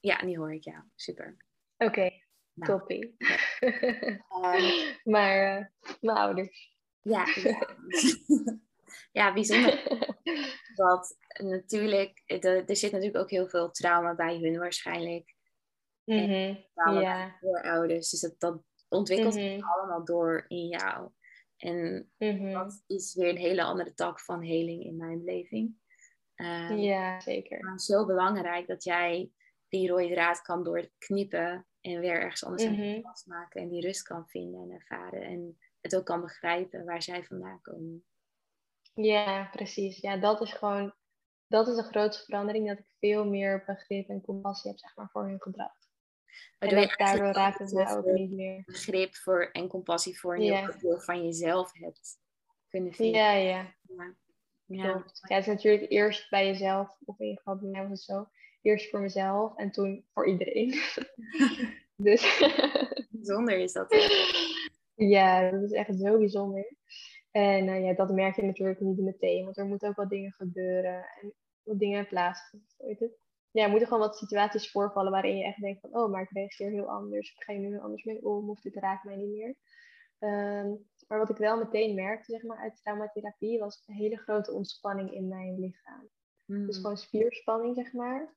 Ja, nu hoor ik jou. Super. Oké, okay. nou, toppie. um, maar uh, mijn ouders. Ja, ja. ja bijzonder. Want natuurlijk, er, zit natuurlijk ook heel veel trauma bij hun waarschijnlijk. Mm -hmm. ja. Voor ouders. Dus dat, dat ontwikkelt mm zich allemaal door in jou. En mm dat is weer een hele andere tak van heling in mijn beleving. Um, ja, zeker. Maar zo belangrijk dat jij die rode draad kan doorknippen en weer ergens anders mm -hmm. vastmaken en die rust kan vinden en ervaren. En het ook kan begrijpen waar zij vandaan komen. Ja, precies. Ja, dat is gewoon, dat is de grootste verandering, dat ik veel meer begrip en compassie heb, zeg maar, voor hun gedrag. Waardoor en daardoor raakt het me ook niet meer. Begrip voor en compassie voor een ja. deel van jezelf hebt kunnen vinden. Ja, ja. Ja. Ja. ja, het is natuurlijk eerst bij jezelf, of in ieder geval bij mij was het zo. Eerst voor mezelf en toen voor iedereen. dus. Bijzonder is dat. Ja, dat is echt zo bijzonder. En uh, ja, dat merk je natuurlijk niet meteen, want er moeten ook wat dingen gebeuren en wat dingen plaatsen. Weet het? Ja, er moeten gewoon wat situaties voorvallen waarin je echt denkt van, oh, maar ik reageer heel anders, ik ga je nu heel anders mee om, of dit raakt mij niet meer. Um, maar wat ik wel meteen merkte, zeg maar, uit traumatherapie, was een hele grote ontspanning in mijn lichaam. Mm. Dus gewoon spierspanning, zeg maar.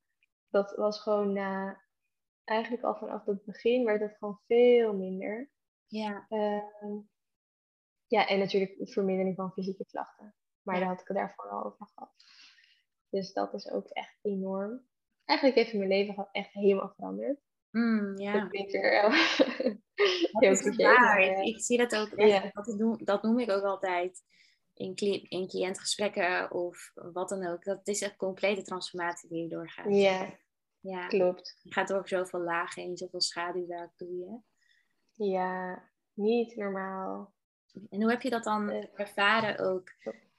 Dat was gewoon na, eigenlijk al vanaf het begin werd het gewoon veel minder. Ja. Uh, ja, en natuurlijk vermindering van fysieke klachten. Maar daar had ik het daarvoor al over gehad. Dus dat is ook echt enorm. Eigenlijk heeft mijn leven echt helemaal veranderd. Mm, ja. Ik denk weer heel, heel waar. Ik, ik, zie dat ook echt. Dat, noem, dat noem ik ook altijd in, in cliëntgesprekken of wat dan ook. Dat is een complete transformatie die je doorgaat. Ja, ja. klopt. Je gaat door zoveel lagen heen, zoveel schaduwwerk doe je. Ja, niet normaal. En hoe heb je dat dan ervaren ook?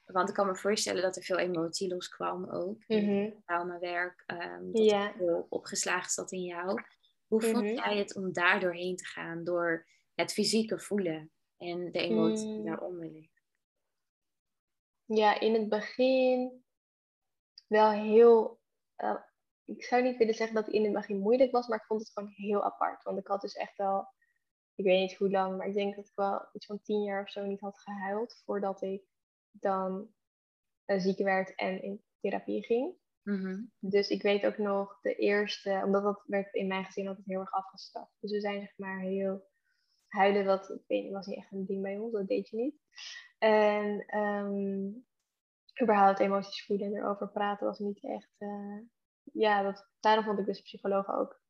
Want ik kan me voorstellen dat er veel emotie loskwam ook. Mm -hmm. werk, um, dat ja. veel opgeslagen zat in jou. Hoe vond mhm. jij het om daar doorheen te gaan? Door het fysieke voelen en de emotie die mm. daaronder ligt? Ja, in het begin wel heel. Uh, ik zou niet willen zeggen dat het in het begin moeilijk was, maar ik vond het gewoon heel apart. Want ik had dus echt wel, ik weet niet hoe lang, maar ik denk dat ik wel iets van tien jaar of zo niet had gehuild voordat ik dan uh, ziek werd en in therapie ging. Mhm. Dus ik weet ook nog de eerste, omdat dat werd in mijn gezin altijd heel erg afgestraft. Dus we zijn zeg maar heel huilen, wat ik weet niet, was niet echt een ding bij ons, dat deed je niet. En um, überhaupt emoties voelen en erover praten was niet echt, uh, ja, dat, daarom vond ik dus psychologen ook.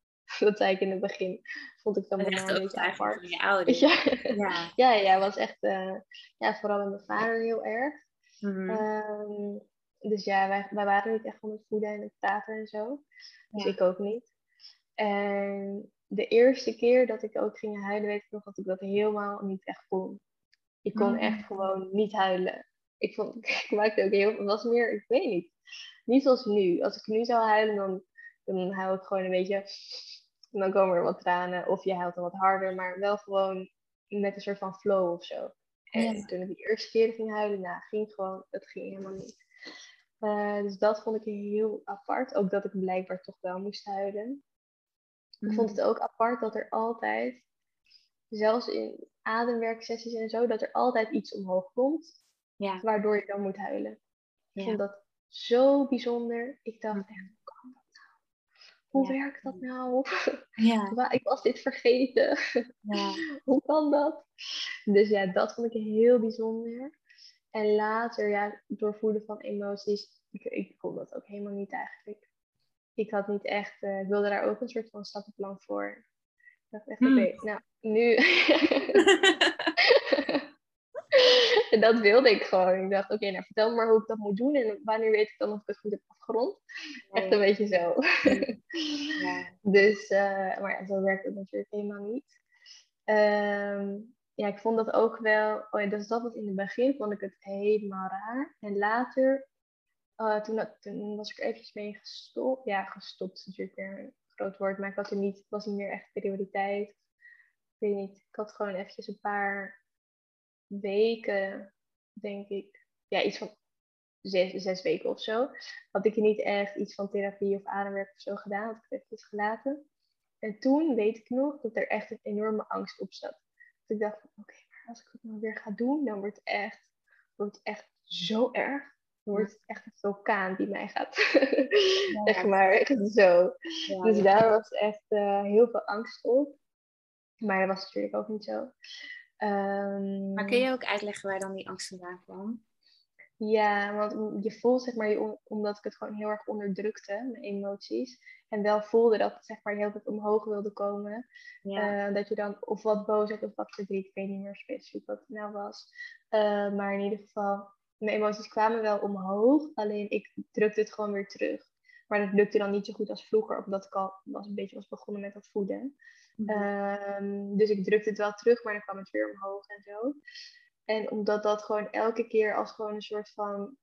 Dat zei ik in het begin. Vond ik dan wel een beetje apart. Van je ouders. Ja, ja. ja, ja, was echt, uh, ja, vooral met mijn vader heel erg. Mhm. Um, dus ja, wij, wij waren niet echt van het voeden en het praten en zo. Dus Ja. ik ook niet. En de eerste keer dat ik ook ging huilen, weet ik nog dat ik dat helemaal niet echt kon. Ik kon Mm. echt gewoon niet huilen. Ik, vond, ik maakte ook heel het was meer, ik weet niet. Niet zoals nu. Als ik nu zou huilen, dan, dan huil ik gewoon een beetje. En dan komen er wat tranen. Of je huilt dan wat harder. Maar wel gewoon met een soort van flow of zo. En Ja. toen ik die eerste keer ging huilen, nou, ging gewoon, het ging helemaal niet. Eh, dus dat vond ik heel apart. Ook dat ik blijkbaar toch wel moest huilen. Ik vond het ook apart dat er altijd, zelfs in ademwerksessies en zo, dat er altijd iets omhoog komt, Ja. waardoor je dan moet huilen. Ik Ja. vond dat zo bijzonder. Ik dacht Mhm. echt, hoe kan dat nou? Hoe Ja. werkt dat nou? Ja. Ik was dit vergeten. Ja. Hoe kan dat? Dus ja, dat vond ik heel bijzonder. En later, ja, doorvoelen van emoties, ik, ik kon dat ook helemaal niet eigenlijk. Ik had niet echt, eh, ik wilde daar ook een soort van stappenplan voor. Ik dacht echt, Hmm. oké, nou, nu. en dat wilde ik gewoon. Ik dacht, oké, nou vertel me maar hoe ik dat moet doen en wanneer weet ik dan of ik het goed heb afgerond. Echt een beetje zo. Ja. Dus, eh, maar ja, zo werkt het natuurlijk helemaal niet. Ehm, ja, ik vond dat ook wel. Oh ja, dus dat was in het begin vond ik het helemaal raar. En later, eh, toen, toen was ik er eventjes mee gestopt. Ja, gestopt is natuurlijk weer een groot woord, maar ik had er niet, het was niet meer echt prioriteit. Ik weet niet, ik had gewoon eventjes een paar weken, denk ik. Ja, iets van zes, zes weken of zo. Had ik niet echt iets van therapie of ademwerk of zo gedaan. Had ik het eventjes gelaten. En toen weet ik nog dat er echt een enorme angst op zat. Dat ik dacht, oké, maar als ik het nou weer ga doen, dan wordt het echt, wordt het echt zo erg. Dan wordt het echt een vulkaan die mij gaat. Zeg maar, echt zo. Ja, Dus daar was echt eh, heel veel angst op. Maar dat was natuurlijk ook niet zo. Ehm, Maar kun je ook uitleggen waar dan die angst vandaan kwam? Ja, want je voelt zeg maar, je omdat ik het gewoon heel erg onderdrukte, mijn emoties. En wel voelde dat het zeg maar heel tijd omhoog wilde komen. Ja. Eh, dat je dan of wat boos hebt of wat verdriet. Ik weet niet meer specifiek wat het nou was. Eh, maar in ieder geval, mijn emoties kwamen wel omhoog. Alleen ik drukte het gewoon weer terug. Maar dat lukte dan niet zo goed als vroeger. Omdat ik al was een beetje was begonnen met dat voeden. Mhm. Ehm, dus ik drukte het wel terug, maar dan kwam het weer omhoog en zo. En omdat dat gewoon elke keer als gewoon een soort van.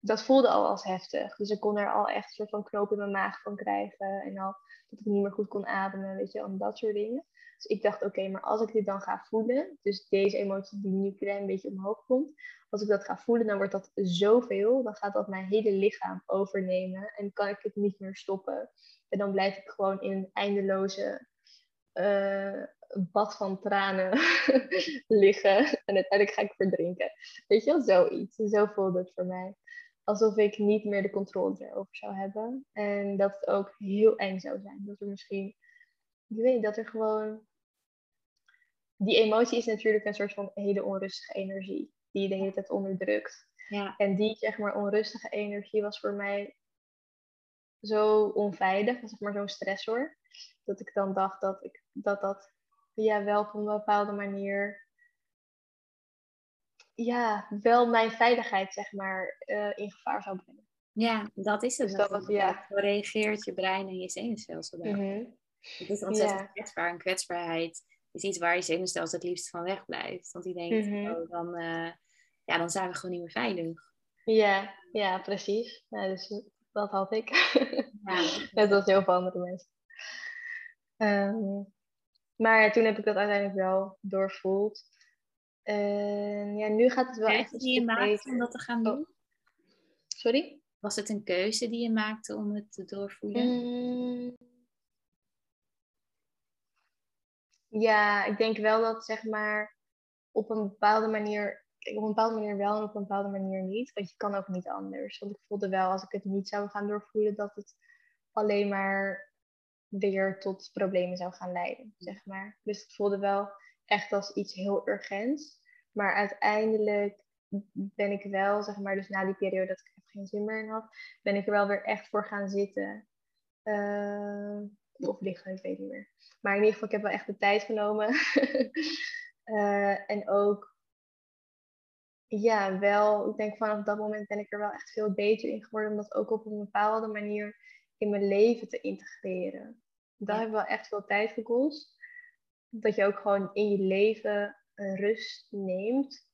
Dat voelde al als heftig. Dus ik kon er al echt een soort van knoop in mijn maag van krijgen. En al dat ik niet meer goed kon ademen, weet je, en dat soort dingen. Dus ik dacht, oké, maar als ik dit dan ga voelen, dus deze emotie die nu een beetje omhoog komt, als ik dat ga voelen, dan wordt dat zoveel, dan gaat dat mijn hele lichaam overnemen en kan ik het niet meer stoppen. En dan blijf ik gewoon in een eindeloze eh, bad van tranen liggen. En uiteindelijk ga ik verdrinken. Weet je wel, zoiets. Zo voelde het voor mij. Alsof ik niet meer de controle erover zou hebben. En dat het ook heel eng zou zijn. Dat er misschien, ik weet niet, dat er gewoon... Die emotie is natuurlijk een soort van hele onrustige energie. Die je de hele tijd onderdrukt. ja. En die, zeg maar, onrustige energie was voor mij zo onveilig, zeg maar zo'n stressor, dat ik dan dacht dat ik, dat, dat ja, wel op een bepaalde manier, ja, wel mijn veiligheid, zeg maar, eh, in gevaar zou brengen. ja, dat is het. Dus dat was- ja. Zo reageert je brein en je zenuwstelsel daarop. Mhm. Het is ontzettend Ja. kwetsbaar. En kwetsbaarheid is iets waar je zenuwstelsel het liefst van weg blijft. Want die denkt, Mhm. oh, dan, eh, ja, dan zijn we gewoon niet meer veilig. Ja, ja, precies. Ja, dus dat had ik. Ja, Net als heel veel andere mensen. Ehm, maar ja, toen heb ik dat uiteindelijk wel doorvoeld. Ja, nu gaat het wel echt een die je maakte beter. om dat te gaan Oh. doen? Sorry? Was het een keuze die je maakte om het te doorvoelen? Mm. Ja, ik denk wel dat zeg maar op een bepaalde manier, op een bepaalde manier wel en op een bepaalde manier niet. Want je kan ook niet anders. Want ik voelde wel als ik het niet zou gaan doorvoelen, dat het alleen maar weer tot problemen zou gaan leiden, zeg maar. Dus het voelde wel echt als iets heel urgents. Maar uiteindelijk ben ik wel, zeg maar, dus na die periode dat ik geen zin meer in had, ben ik er wel weer echt voor gaan zitten. Eh, of liggen, ik weet niet meer. Maar in ieder geval, ik heb wel echt de tijd genomen. Eh, en ook, ja, wel, ik denk vanaf dat moment ben ik er wel echt veel beter in geworden. Om dat ook op een bepaalde manier in mijn leven te integreren. Dat Ja. heeft wel echt veel tijd gekost. Dat je ook gewoon in je leven een rust neemt.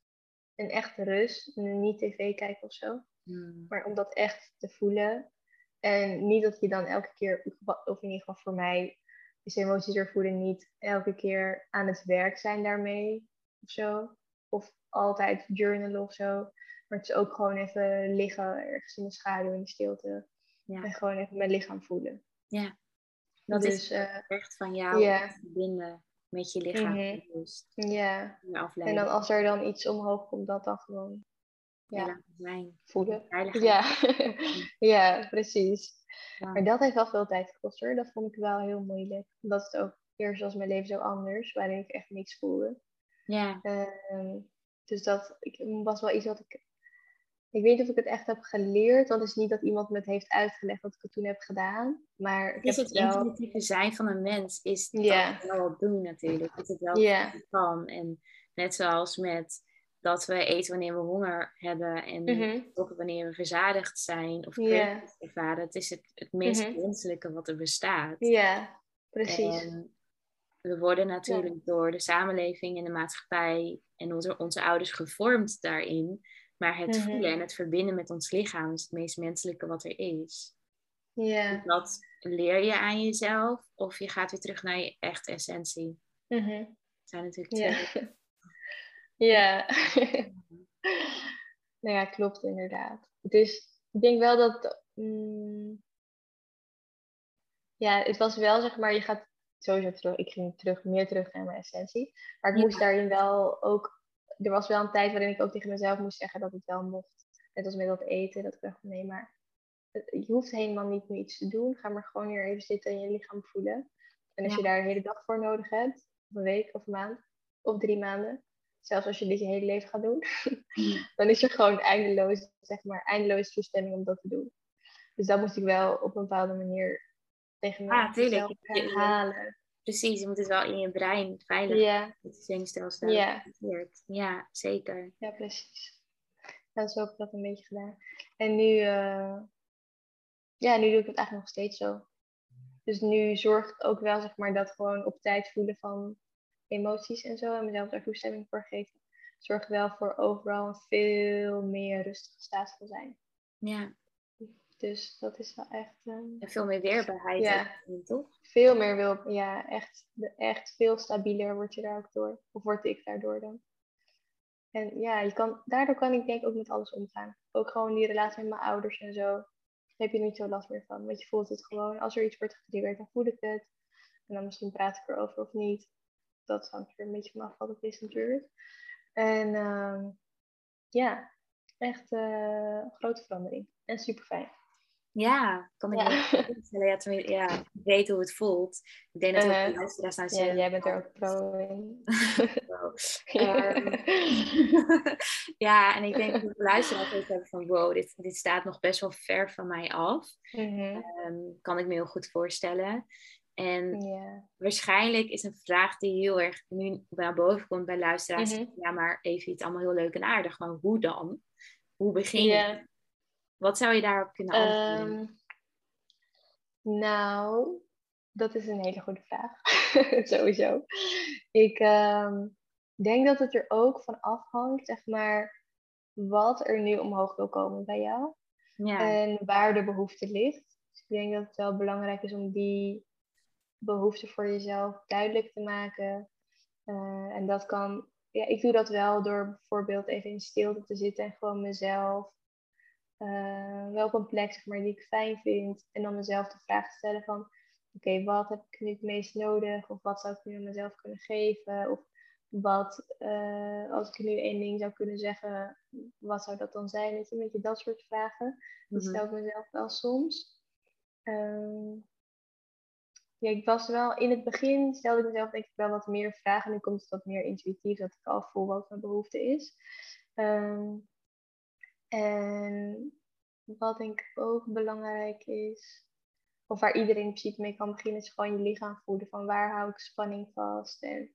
Een echte rust. Niet tv kijken of zo. Hmm. Maar om dat echt te voelen. En niet dat je dan elke keer, of in ieder geval voor mij, is emoties doorvoelen niet elke keer aan het werk zijn daarmee of zo. Of altijd journalen of zo. Maar het is ook gewoon even liggen ergens in de schaduw, in de stilte. Ja. En gewoon even mijn lichaam voelen. Ja. Dat dus, is eh, echt van jou ja. te verbinden met je lichaam. Mhm. Dus ja. je En dan als er dan iets omhoog komt, dat dan gewoon Ja. ja, laten zijn. voelen. Ja. ja, precies. Ja. Maar dat heeft wel veel tijd gekost hoor. Dat vond ik wel heel moeilijk. Omdat het ook eerst was mijn leven zo anders, waarin ik echt niks voelde. Ja. Ehm, dus dat ik, was wel iets wat ik. Ik weet niet of ik het echt heb geleerd, want het is niet dat iemand me het heeft uitgelegd wat ik het toen heb gedaan. Maar ik Dus heb het het wel. intuïtieve zijn van een mens is dat wel doen natuurlijk. Dat het wel kan. En net zoals met dat we eten wanneer we honger hebben en Mhm. ook wanneer we verzadigd zijn of cravings ervaren. Het is het, het meest Mhm. menselijke wat er bestaat. Ja, precies. En we worden natuurlijk door de samenleving en de maatschappij en onze, onze ouders gevormd daarin. Maar het Mhm. voelen en het verbinden met ons lichaam is het meest menselijke wat er is. Ja. Dat leer je aan jezelf of je gaat weer terug naar je echte essentie. Mhm. Het zijn natuurlijk twee. Ja. nou ja, klopt inderdaad. Dus ik denk wel dat. mm, ja, het was wel zeg maar, je gaat sowieso terug. Ik ging terug, meer terug naar mijn essentie. Maar ik Ja. moest daarin wel ook. Er was wel een tijd waarin ik ook tegen mezelf moest zeggen dat het wel mocht. Net als met dat eten. Dat ik dacht, nee, maar het- je hoeft helemaal niet meer iets te doen. Ga maar gewoon hier even zitten en je lichaam voelen. En als Ja. je daar een hele dag voor nodig hebt, of een week of een maand, of drie maanden, zelfs als je dit je hele leven gaat doen, dan is er gewoon eindeloos, zeg maar, eindeloos toestemming om dat te doen. Dus dat moest ik wel op een bepaalde manier tegen Ah, mezelf herhalen. Precies, je moet het wel in je brein veilig Ja, het zenuwstelsel Ja. activeert. Ja, zeker. ja, precies. Ja, zo heb ik dat een beetje gedaan. En nu, eh, ja, nu doe ik het eigenlijk nog steeds zo. Dus nu zorgt het ook wel, zeg maar, dat gewoon op tijd voelen van emoties en zo. En mezelf daar toestemming voor geven. Zorgt wel voor overal een veel meer rustige staat van zijn. Ja, Dus dat is wel echt eh, en veel meer weerbaarheid, Ja. ook, toch? veel meer wil. Ja, echt, echt veel stabieler word je daar ook door. Of word ik daardoor dan. En ja, je kan, daardoor kan ik denk ik ook met alles omgaan. Ook gewoon die relatie met mijn ouders en zo. Daar heb je niet zo last meer van. Want je voelt het gewoon. Als er iets wordt getriggerd, dan voel ik het. En dan misschien praat ik erover of niet. Dat hangt er een beetje vanaf wat het is natuurlijk. En ehm, ja, echt eh, een grote verandering. En super fijn. Ja, kan ik Ja. voorstellen. Ja, tenminste, ja, ik weet hoe het voelt. Ik denk dat ook Eh, de luisteraars naar Ja, jij bent er ook pro in. Ehm, ja, en ik denk dat de luisteraars ook hebben van wow, dit, dit staat nog best wel ver van mij af. Ehm, kan ik me heel goed voorstellen. En waarschijnlijk is een vraag die heel erg nu naar boven komt bij luisteraars. Mhm. Ja, maar even iets allemaal heel leuk en aardig. Maar hoe dan? Hoe begin je? Wat zou je daarop kunnen antwoorden? Ehm, nou, dat is een hele goede vraag. Sowieso. Ik ehm, denk dat het er ook van afhangt, zeg maar, wat er nu omhoog wil komen bij jou. ja, En waar de behoefte ligt. Dus ik denk dat het wel belangrijk is om die behoefte voor jezelf duidelijk te maken. Eh, en dat kan ja, ik doe dat wel door bijvoorbeeld even in stilte te zitten en gewoon mezelf uh, wel op een plek zeg maar, die ik fijn vind. En dan mezelf de vraag te stellen van oké, wat heb ik nu het meest nodig? Of wat zou ik nu aan mezelf kunnen geven? Of wat, uh, als ik nu één ding zou kunnen zeggen, wat zou dat dan zijn? Weet je, een beetje dat soort vragen. Die mhm. stel ik mezelf wel soms. Um, ja, ik was wel in het begin stelde ik mezelf denk ik wel wat meer vragen. Nu komt het wat meer intuïtief dat ik al voel wat mijn behoefte is. Um, en wat denk ik ook belangrijk is, of waar iedereen in principe mee kan beginnen, is gewoon je lichaam voelen. Van waar hou ik spanning vast? En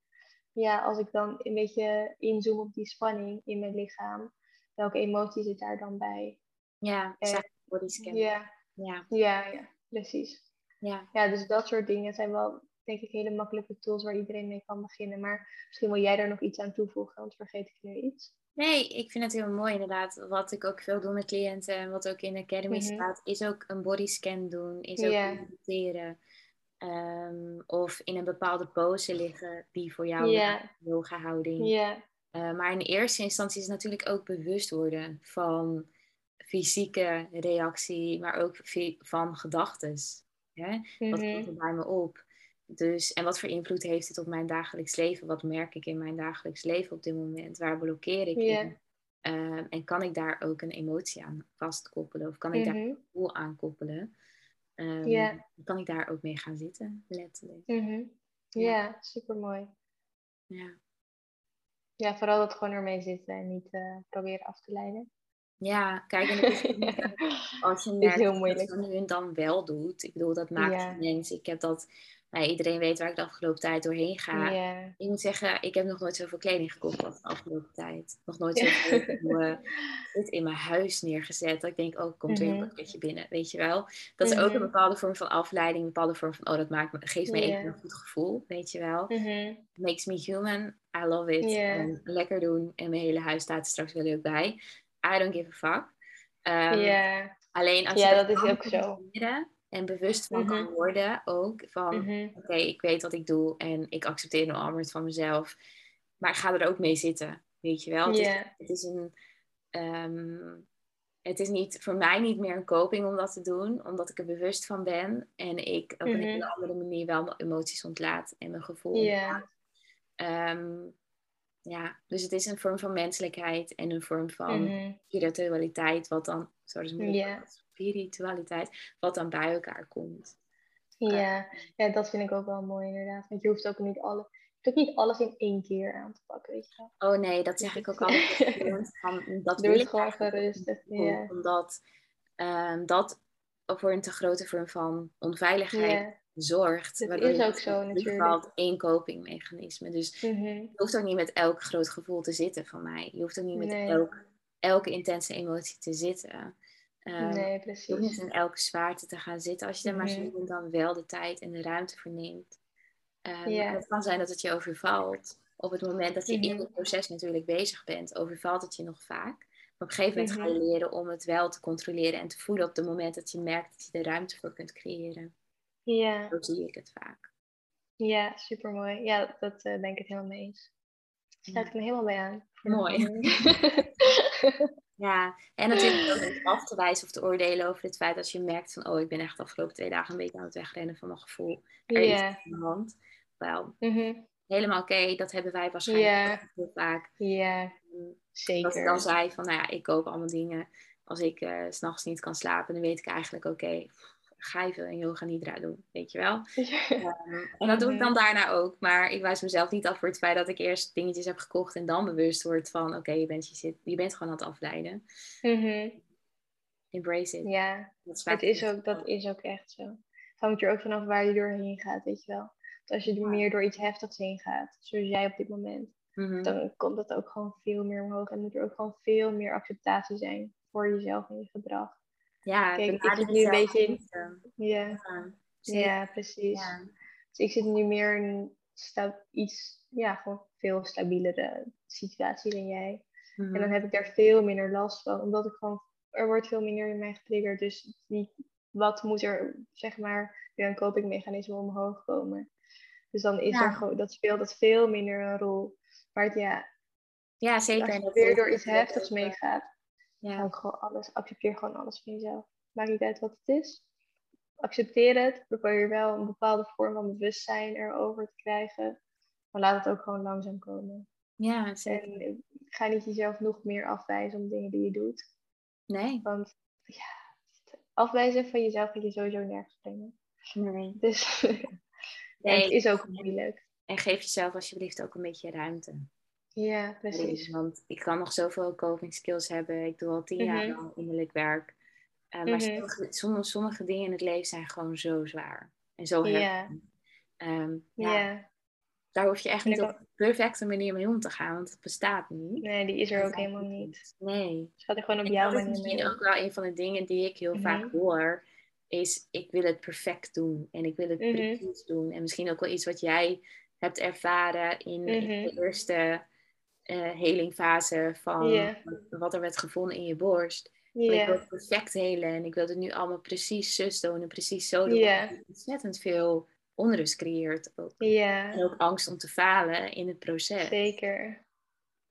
ja, als ik dan een beetje inzoom op die spanning in mijn lichaam, welke emotie zit daar dan bij? Ja, en, bodyscan. Ja, ja. ja, ja, precies. Ja. ja, dus dat soort dingen zijn wel, denk ik, hele makkelijke tools waar iedereen mee kan beginnen. Maar misschien wil jij daar nog iets aan toevoegen, want vergeet ik nu iets. Nee, ik vind het heel mooi inderdaad. Wat ik ook veel doe met cliënten en wat ook in de Academy mhm. staat, is ook een bodyscan doen, is ook yeah. mediteren. Um, of in een bepaalde pose liggen die voor jou yeah. yoga houding. Yeah. Uh, maar in eerste instantie is het natuurlijk ook bewust worden van fysieke reactie, maar ook van gedachten. Wat komt er bij me op? Dus, en wat voor invloed heeft het op mijn dagelijks leven? Wat merk ik in mijn dagelijks leven op dit moment? Waar blokkeer ik in? Ehm, en kan ik daar ook een emotie aan vastkoppelen? Of kan ik daar mhm. een gevoel aan koppelen? Um, Kan ik daar ook mee gaan zitten, letterlijk. Mhm. Ja, super mooi. Ja. Ja, vooral dat gewoon ermee zitten en niet uh, proberen af te leiden. Ja, kijk, en als je merkt dat je nu en dan wel doet. Ik bedoel, dat maakt ja. mensen. Ik heb dat nou, iedereen weet waar ik de afgelopen tijd doorheen ga. Ik moet zeggen, ik heb nog nooit zoveel kleding gekocht als de afgelopen tijd. Nog nooit zoveel yeah. in mijn huis neergezet. Dat ik denk, oh, komt weer een mhm. pakketje binnen. Weet je wel? Dat is ook een mhm. bepaalde vorm van afleiding. Een bepaalde vorm van, oh, dat maakt me, geeft me even een goed gevoel. Weet je wel? Mhm. Makes me human. I love it. En lekker doen. En mijn hele huis staat er straks wel leuk bij. I don't give a fuck. Um, Alleen als je dat, dat is ook zo en bewust van kan mhm. worden ook. Van mhm. oké, ik weet wat ik doe en ik accepteer omarm het van mezelf. Maar ik ga er ook mee zitten, weet je wel. Het, is, het is een... Ehm, het is niet, voor mij niet meer een coping om dat te doen, omdat ik er bewust van ben en ik op een hele mhm. andere manier wel mijn emoties ontlaat en mijn gevoel yeah. Ja, dus het is een vorm van menselijkheid en een vorm van spiritualiteit, wat dan, sorry, spiritualiteit, wat dan bij elkaar komt. Ja, ja, dat vind ik ook wel mooi inderdaad. Want je hoeft ook niet alle, je hoeft niet alles in één keer aan te pakken, weet je wel. Oh nee, dat zeg ik ook altijd. dat Doe het gewoon gerust. Ja. Omdat um, dat voor een te grote vorm van onveiligheid zorgt. Dat is ook zo natuurlijk. één copingmechanisme. Dus mhm. je hoeft ook niet met elk groot gevoel te zitten van mij. Je hoeft ook niet met elk, elke intense emotie te zitten. Um, nee, precies. Je hoeft niet in elke zwaarte te gaan zitten. Als je er maar zo mhm. dan wel de tijd en de ruimte voor neemt. Um, Het kan zijn dat het je overvalt. Op het moment dat je in mhm. het proces natuurlijk bezig bent, overvalt het je nog vaak. Maar op een gegeven moment ga je leren om het wel te controleren en te voelen op het moment dat je merkt dat je er ruimte voor kunt creëren. Ja. Zo zie ik het vaak. Ja, super mooi. Ja, dat uh, ben ik het helemaal mee eens. Sluit ik me helemaal bij aan. Mooi. ja, en natuurlijk ook niet af te wijzen of te oordelen over het feit dat je merkt van, oh, ik ben echt de afgelopen twee dagen een beetje aan het wegrennen van mijn gevoel. Er yeah. is aan de hand. Wel, mm helemaal oké, dat hebben wij waarschijnlijk yeah. heel vaak. Ja, zeker. Dat ik dan zei van, nou ja, ik koop allemaal dingen. Als ik uh, s'nachts niet kan slapen, dan weet ik eigenlijk, oké, ga je veel in yoga nidra doen, weet je wel. Ehm, en dat doe ik dan mhm. daarna ook. Maar ik wijs mezelf niet af voor het feit dat ik eerst dingetjes heb gekocht en dan bewust word van, oké, je, bent, je, zit, je bent gewoon aan het afleiden. Mhm. Embrace it. Ja, dat is, het is ook, dat is ook echt zo. Het hangt er ook vanaf waar je doorheen gaat, weet je wel. als je er meer door iets heftigs heen gaat, zoals jij op dit moment, mhm. dan komt dat ook gewoon veel meer omhoog. En moet er ook gewoon veel meer acceptatie zijn voor jezelf en je gedrag. Ja, Kijk, ik zit nu een beetje in. Ja, ja, precies. Dus ik zit nu meer in iets, ja, gewoon veel stabielere situatie dan jij. En dan mhm. heb ik daar veel minder last van, omdat ik gewoon, er wordt veel minder in mij getriggerd. Dus die, wat moet er, zeg maar, weer een copingmechanisme omhoog komen. Dus dan is er gewoon, dat speelt dat veel minder een rol. Maar het, ja, Ja, zeker. Als je weer door iets heftigs meegaat, ja. gewoon alles, accepteer gewoon alles van jezelf. Maakt niet uit wat het is. Accepteer het, probeer wel een bepaalde vorm van bewustzijn erover te krijgen. Maar laat het ook gewoon langzaam komen. Ja, zeker. En eh, ga niet jezelf nog meer afwijzen om dingen die je doet. Nee. Want ja, afwijzen van jezelf gaat je sowieso nergens brengen. Nee. Dus Nee. het is ook moeilijk. En geef jezelf alsjeblieft ook een beetje ruimte. Ja, precies. Want ik kan nog zoveel coping skills hebben. Ik doe al tien jaar Mhm. al innerlijk werk. Uh, maar Mhm. sommige, sommige, sommige dingen in het leven zijn gewoon zo zwaar. En zo Ja. heftig. Ehm, ja, Ja. Daar hoef je echt niet op een perfecte manier mee om te gaan. Want het bestaat niet. Nee, die is er Dat ook helemaal niet. Nee. Dus gaat er gewoon op En jouw dat is manier misschien ook wel een van de dingen die ik heel Mhm. vaak hoor. Is ik wil het perfect doen. En ik wil het Mhm. precies doen. En misschien ook wel iets wat jij hebt ervaren in, in Mhm. de eerste eh helingfase van wat er werd gevonden in je borst. Ik wil het perfect helen en ik wil het nu allemaal precies zus doen en precies zo doen. Dat ontzettend veel onrust creëert. ook. En ook angst om te falen in het proces. zeker.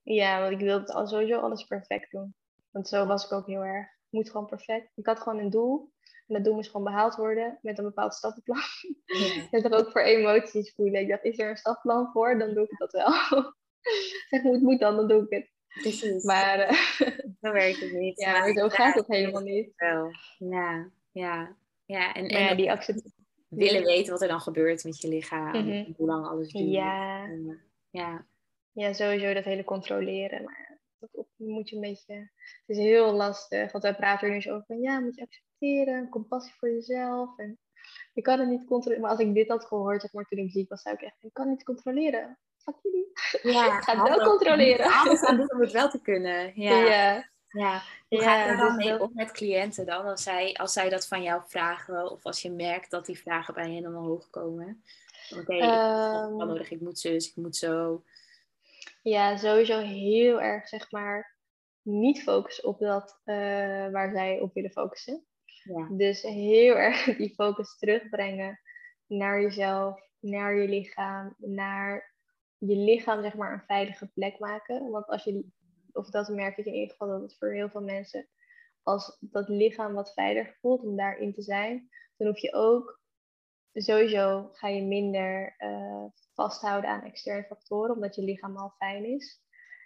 Ja, want ik wilde al sowieso alles perfect doen. Want zo was ik ook heel erg. Het moet gewoon perfect. Ik had gewoon een doel. En dat doel moest gewoon behaald worden met een bepaald stappenplan. Ja. En toch ook voor emoties voelen. Ik dacht, is er een stappenplan voor? Dan doe ik dat wel. zeg, hoe het moet dan, dan doe ik het. Precies. Maar eh, zo werkt het niet. ja, maar zo gaat het helemaal niet. Wel. Ja, ja. Ja, en, en ja, die accept... willen weten wat er dan gebeurt met je lichaam. Mhm. en Hoe lang alles duurt. Ja. En, Ja, Ja, sowieso dat hele controleren. Maar dat moet je een beetje. Het is heel lastig. Want wij praten er nu zo over van ja, moet je accepteren, compassie voor jezelf. En je kan het niet controleren. Maar als ik dit had gehoord, zeg maar, toen ik ziek was, zou ik echt, ik kan het niet controleren. Fuck jullie. ja ga het wel controleren. Alles aan doen om het wel te kunnen. Ja. ja. Ja, hoe Ja, ga je daar dan dus mee om met cliënten dan? Als zij, als zij dat van jou vragen of als je merkt dat die vragen bij hen omhoog komen? Oké, heb Ehm. wel nodig, ik moet zus, ik moet zo. ja, sowieso heel erg, zeg maar, niet focussen op dat eh, waar zij op willen focussen. Ja, Dus heel erg die focus terugbrengen naar jezelf, naar je lichaam, naar je lichaam, zeg maar, een veilige plek maken. Want als je, of dat merk ik in ieder geval, dat het voor heel veel mensen, als dat lichaam wat veiliger voelt om daarin te zijn, dan hoef je ook, sowieso ga je minder eh, vasthouden aan externe factoren, omdat je lichaam al fijn is.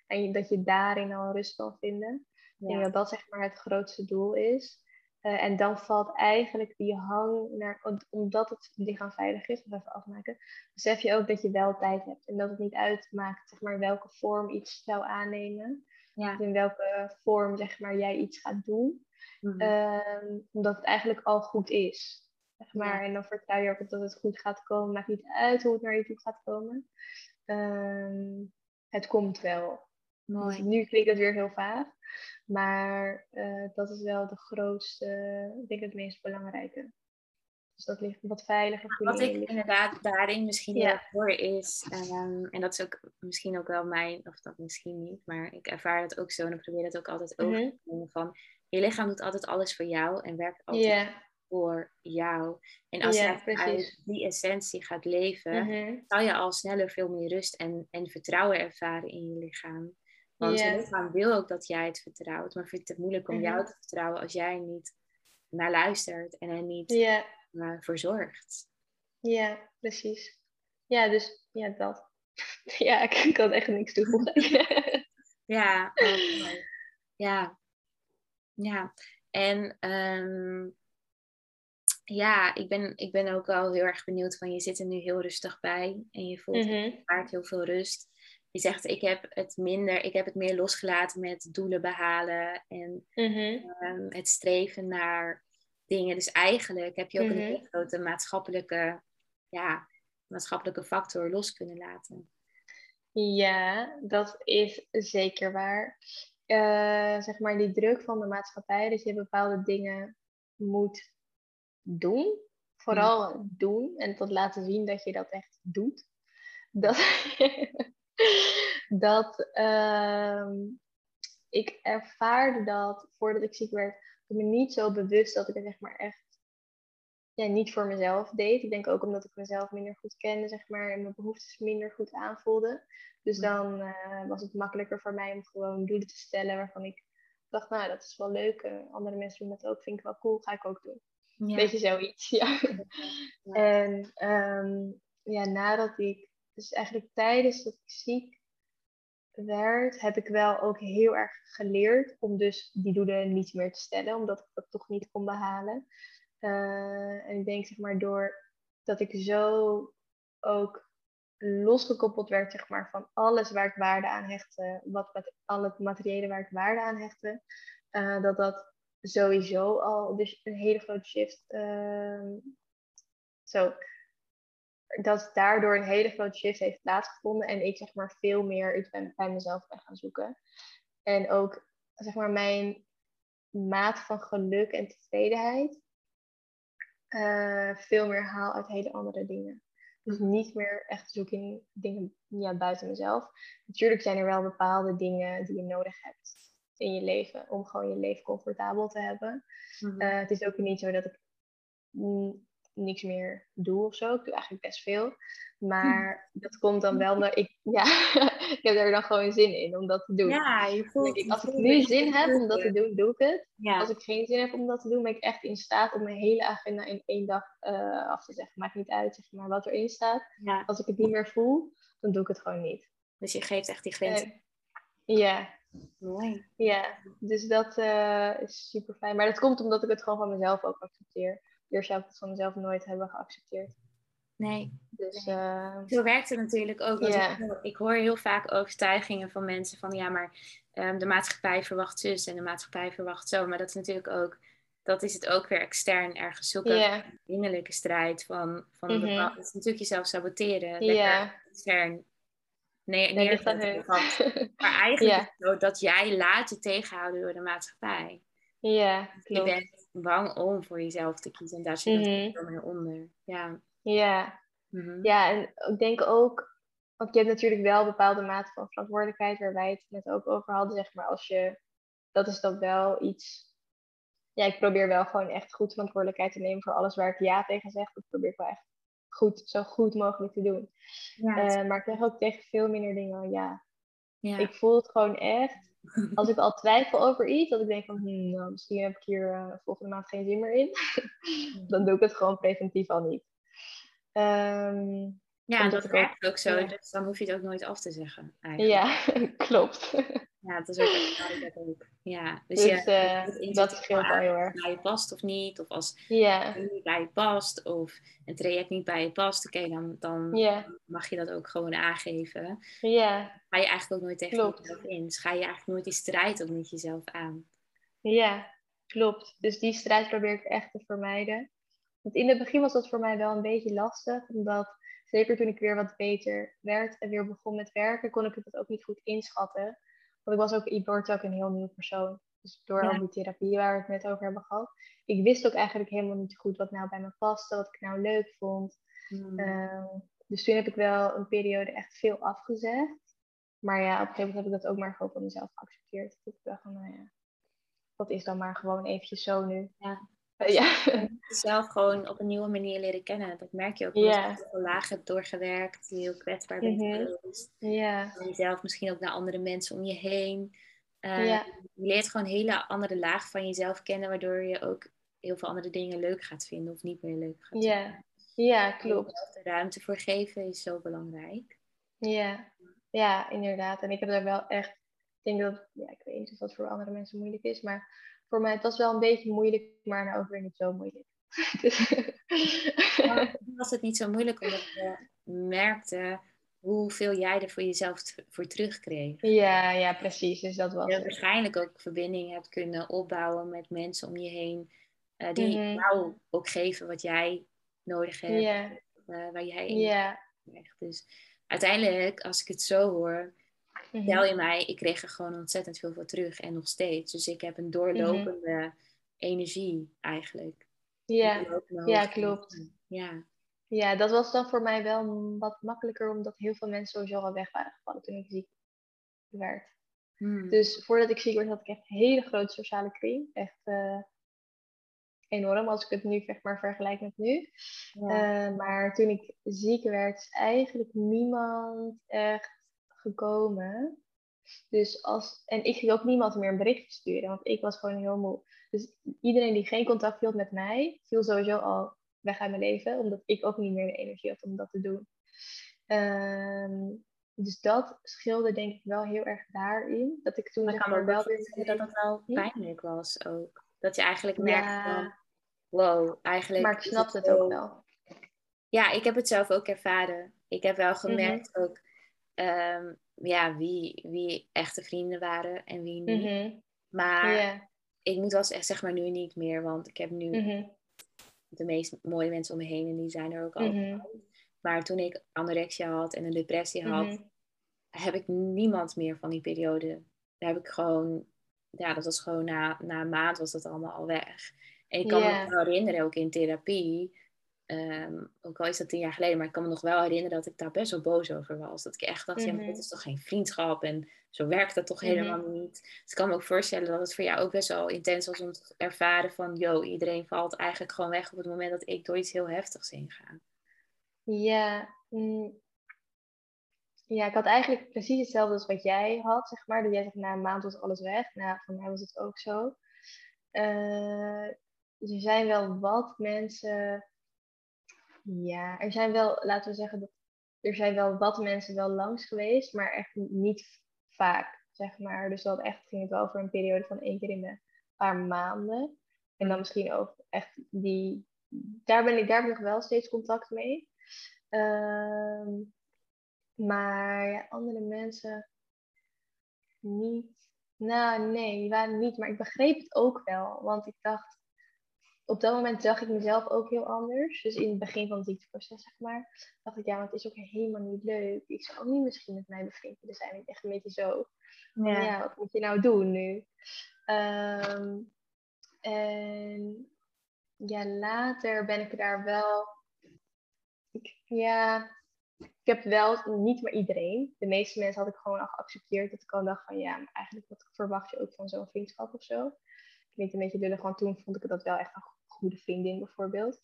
En dat je daarin al rust kan vinden. Ik denk ja, dat dat zeg maar het grootste doel is. Eh, en dan valt eigenlijk die hang naar, om- omdat het lichaam veilig is, nog even afmaken, besef je ook dat je wel tijd hebt. En dat het niet uitmaakt zeg maar, welke vorm iets zou aannemen. ja. In welke vorm zeg maar, jij iets gaat doen. Mhm. Ehm, omdat het eigenlijk al goed is. Zeg maar. Ja. En dan vertrouw je ook op dat het goed gaat komen. Maakt niet uit hoe het naar je toe gaat komen. Ehm, het komt wel. Dus Mooi. nu klinkt het weer heel vaag. Maar eh, dat is wel de grootste, ik denk het meest belangrijke. Dus dat ligt wat veiliger voelen Wat ik inderdaad daarin misschien Ja. hoor is, ehm, en dat is ook misschien ook wel mijn, of dat misschien niet, maar ik ervaar dat ook zo en ik probeer dat ook altijd over Mhm. te nemen van, je lichaam doet altijd alles voor jou en werkt altijd voor jou. En als je uit die essentie gaat leven, mhm. zal je al sneller veel meer rust en, en vertrouwen ervaren in je lichaam. Want je lichaam wil ook dat jij het vertrouwt, maar vindt het moeilijk om Mhm. jou te vertrouwen als jij niet naar luistert en er niet eh, voor zorgt. ja, precies. Ja, dus ja, dat. Ja, ik kan echt niks toevoegen. Ja, oh, ja. Ja, en ehm, ja, ik ben, ik ben ook wel heel erg benieuwd van je zit er nu heel rustig bij en je voelt Mhm. ervaart heel veel rust. Je zegt ik heb het minder, ik heb het meer losgelaten met doelen behalen en Mhm. ehm, het streven naar dingen. Dus eigenlijk heb je ook Mhm. een hele grote maatschappelijke, ja, maatschappelijke factor los kunnen laten. Ja, dat is zeker waar. Eh, zeg maar die druk van de maatschappij, dat je bepaalde dingen moet doen. Vooral doen en tot laten zien dat je dat echt doet. Dat, dat ehm, ik ervaarde dat voordat ik ziek werd, ik me niet zo bewust dat ik er zeg maar echt ja, niet voor mezelf deed. Ik denk ook omdat ik mezelf minder goed kende, zeg maar, en mijn behoeftes minder goed aanvoelde. Dus dan uh, was het makkelijker voor mij om gewoon doelen te stellen waarvan ik dacht, nou, dat is wel leuk. Uh, andere mensen doen dat ook, vind ik wel cool, ga ik ook doen. Ja. Beetje zoiets, ja. En um, ja, nadat ik, dus eigenlijk tijdens dat ik ziek werd, heb ik wel ook heel erg geleerd om dus die doelen niet meer te stellen, omdat ik dat toch niet kon behalen. Uh, en ik denk zeg maar door dat ik zo ook losgekoppeld werd zeg maar, van alles waar ik waarde aan hechtte, wat met al het materiële waar ik waarde aan hechtte, uh, dat dat sowieso al dus een hele grote shift. Uh, zo, dat daardoor een hele grote shift heeft plaatsgevonden en ik zeg maar veel meer iets bij, bij mezelf ben gaan zoeken. En ook zeg maar mijn maat van geluk en tevredenheid uh, veel meer haal uit hele andere dingen. Dus niet meer echt zoeken in dingen ja, buiten mezelf. Natuurlijk zijn er wel bepaalde dingen die je nodig hebt in je leven om gewoon je leven comfortabel te hebben. Mm het is ook niet zo dat ik niks meer doe of zo. Ik doe eigenlijk best veel. Maar dat komt dan wel omdat ik, ja, ik heb er dan gewoon zin in om dat te doen. Ja, je voelt ik, Als ik nu zin heb om dat te doen, doe ik het. Als ik geen zin heb om dat te doen, ben ik echt in staat om mijn hele agenda in één dag uh, af te zeggen. Maakt niet uit zeg maar, wat erin staat. Als ik het niet meer voel, dan doe ik het gewoon niet. Dus je geeft echt die grens. Uh, ja. Mooi. Ja, dus dat uh, is super fijn. Maar dat komt omdat ik het gewoon van mezelf ook accepteer. Eerst zou ik het van mezelf nooit hebben geaccepteerd. Nee. Dus, uh, Zo werkt het natuurlijk ook. Yeah. Ik, ik, hoor heel vaak overtuigingen van mensen van ja, maar um, de maatschappij verwacht zus en de maatschappij verwacht zo. Maar dat is natuurlijk ook, dat is het ook weer extern ergens zoeken. Yeah. Innerlijke strijd van, van mm -hmm. het is natuurlijk jezelf saboteren. Ja. extern nee, neer, Maar eigenlijk yeah. is het zo dat jij laat je tegenhouden door de maatschappij. Ja, klopt. Je bent bang om voor jezelf te kiezen en daar zit mm -hmm. het meer onder. Ja. Ja. -hmm. ja, en ik denk ook, want je hebt natuurlijk wel bepaalde mate van verantwoordelijkheid, waar wij het net ook over hadden, zeg maar, als je, dat is dan wel iets, ja, ik probeer wel gewoon echt goed verantwoordelijkheid te nemen voor alles waar ik ja tegen zeg, dat probeer ik wel echt goed, zo goed mogelijk te doen. Ja, uh, maar ik zeg ook tegen veel minder dingen ja. ja. Ik voel het gewoon echt als ik al twijfel over iets, dat ik denk van, hmm, nou, misschien heb ik hier uh, volgende maand geen zin meer in, dan doe ik het gewoon preventief al niet. Um, ja, dat werkt ook, ook zo, dus dan hoef je het ook nooit af te zeggen. Eigenlijk. Ja, klopt. Ja, dat is ook dat ook. Ja, dus, dus ja, uh, dat scheelt wel heel erg. Bij je past of niet, of als het niet bij je past, of een traject niet bij je past, oké, okay, dan, dan mag je dat ook gewoon aangeven. Ja. Ga je eigenlijk ook nooit tegen klopt. jezelf in. Dus ga je eigenlijk nooit die strijd ook met jezelf aan. Ja, klopt. Dus die strijd probeer ik echt te vermijden. Want in het begin was dat voor mij wel een beetje lastig, omdat zeker toen ik weer wat beter werd en weer begon met werken, kon ik het ook niet goed inschatten. Want ik was ook, ik word ook een heel nieuw persoon. Dus door al die therapie waar we het net over hebben gehad. Ik wist ook eigenlijk helemaal niet goed wat nou bij me paste, wat ik nou leuk vond. Hmm. Uh, dus toen heb ik wel een periode echt veel afgezegd. Maar ja, op een gegeven moment heb ik dat ook maar gewoon van mezelf geaccepteerd. Dat ik dacht van, nou ja, dat is dan maar gewoon eventjes zo nu. Ja. Ja. Jezelf gewoon op een nieuwe manier leren kennen. Dat merk je ook. Als je heel laag hebt doorgewerkt, die heel kwetsbaar bent mm geweest. Jezelf misschien ook naar andere mensen om je heen. Uh, ja. Je leert gewoon een hele andere laag van jezelf kennen, waardoor je ook heel veel andere dingen leuk gaat vinden of niet meer leuk gaat ja. vinden. Ja, klopt. Er ruimte voor geven is zo belangrijk. Ja. ja, inderdaad. En ik heb daar wel echt, ik denk dat, ja, ik weet niet of dat voor andere mensen moeilijk is, maar voor mij, het was wel een beetje moeilijk, maar nou ook weer niet zo moeilijk. dus... was het niet zo moeilijk omdat je merkte hoeveel jij er voor jezelf voor terugkreeg. Ja, ja, precies. Dus dat was. Je waarschijnlijk ook verbinding hebt kunnen opbouwen met mensen om je heen. Uh, die mm -hmm. jou ook geven wat jij nodig hebt. Yeah. Uh, waar jij in yeah. krijgt. Dus uiteindelijk, als ik het zo hoor, Mhm. tel je mij, ik kreeg er gewoon ontzettend veel voor terug en nog steeds. Dus ik heb een doorlopende energie eigenlijk. Ja, ja klopt. Ja. ja, dat was dan voor mij wel wat makkelijker, omdat heel veel mensen sowieso al weg waren gevallen toen ik ziek werd. Hmm. Dus voordat ik ziek werd, had ik echt een hele grote sociale kring. Echt, uh, enorm als ik het nu zeg maar vergelijk met nu. Eh, maar toen ik ziek werd, is eigenlijk niemand echt gekomen. Dus als, en ik ging ook niemand meer een berichtje sturen, want ik was gewoon heel moe. Dus iedereen die geen contact hield met mij, viel sowieso al weg uit mijn leven, omdat ik ook niet meer de energie had om dat te doen. Ehm, dus dat scheelde denk ik wel heel erg daarin. Dat ik toen maar kan wel weer dat het wel pijnlijk was ook. Dat je eigenlijk merkte van, wow, eigenlijk... Maar ik snap het, ook wel. Ja, ik heb het zelf ook ervaren. Ik heb wel gemerkt mhm. ook ehm, ja, wie, wie echte vrienden waren en wie niet. Mhm. Maar ik moet wel echt zeg maar nu niet meer, want ik heb nu mhm. de meest mooie mensen om me heen en die zijn er ook al. Maar toen ik anorexia had en een depressie had, heb ik niemand meer van die periode. Daar heb ik gewoon, ja, dat was gewoon na, na een maand was dat allemaal al weg. En ik kan me nog wel herinneren, ook in therapie, ehm, ook al is dat tien jaar geleden, maar ik kan me nog wel herinneren dat ik daar best wel boos over was. Dat ik echt dacht, ja, maar dit mhm. is toch geen vriendschap en zo werkt dat toch mhm. helemaal niet. Dus ik kan me ook voorstellen dat het voor jou ook best wel intens was om te ervaren van, yo, iedereen valt eigenlijk gewoon weg op het moment dat ik door iets heel heftigs heen ga. Ja, mm, ja, ik had eigenlijk precies hetzelfde als wat jij had, zeg maar. Dat jij zegt, na een maand was alles weg. Nou, voor mij was het ook zo. Uh, er zijn wel wat mensen... Ja, er zijn wel, laten we zeggen, dat er zijn wel wat mensen wel langs geweest, maar echt niet vaak, zeg maar. Dus dat echt ging het wel over een periode van één keer in een paar maanden. En dan misschien ook echt die... Daar ben ik, daar heb ik nog wel steeds contact mee. Uh, maar ja, andere mensen niet. Nou, nee, die waren niet. Maar ik begreep het ook wel. Want ik dacht, op dat moment zag ik mezelf ook heel anders. Dus in het begin van het ziekteproces, zeg maar, dacht ik, ja, maar het is ook helemaal niet leuk. Ik zou ook niet misschien met mij bevriend willen zijn. Echt een beetje zo. Ja. ja, wat moet je nou doen nu? Um, en ja, later ben ik daar wel. Ik, ja, ik heb wel niet maar iedereen. De meeste mensen had ik gewoon al geaccepteerd. Dat ik al dacht van ja, maar eigenlijk wat verwacht je ook van zo'n vriendschap of zo. Ik weet een beetje lullig, want toen vond ik dat wel echt een goede vriendin bijvoorbeeld.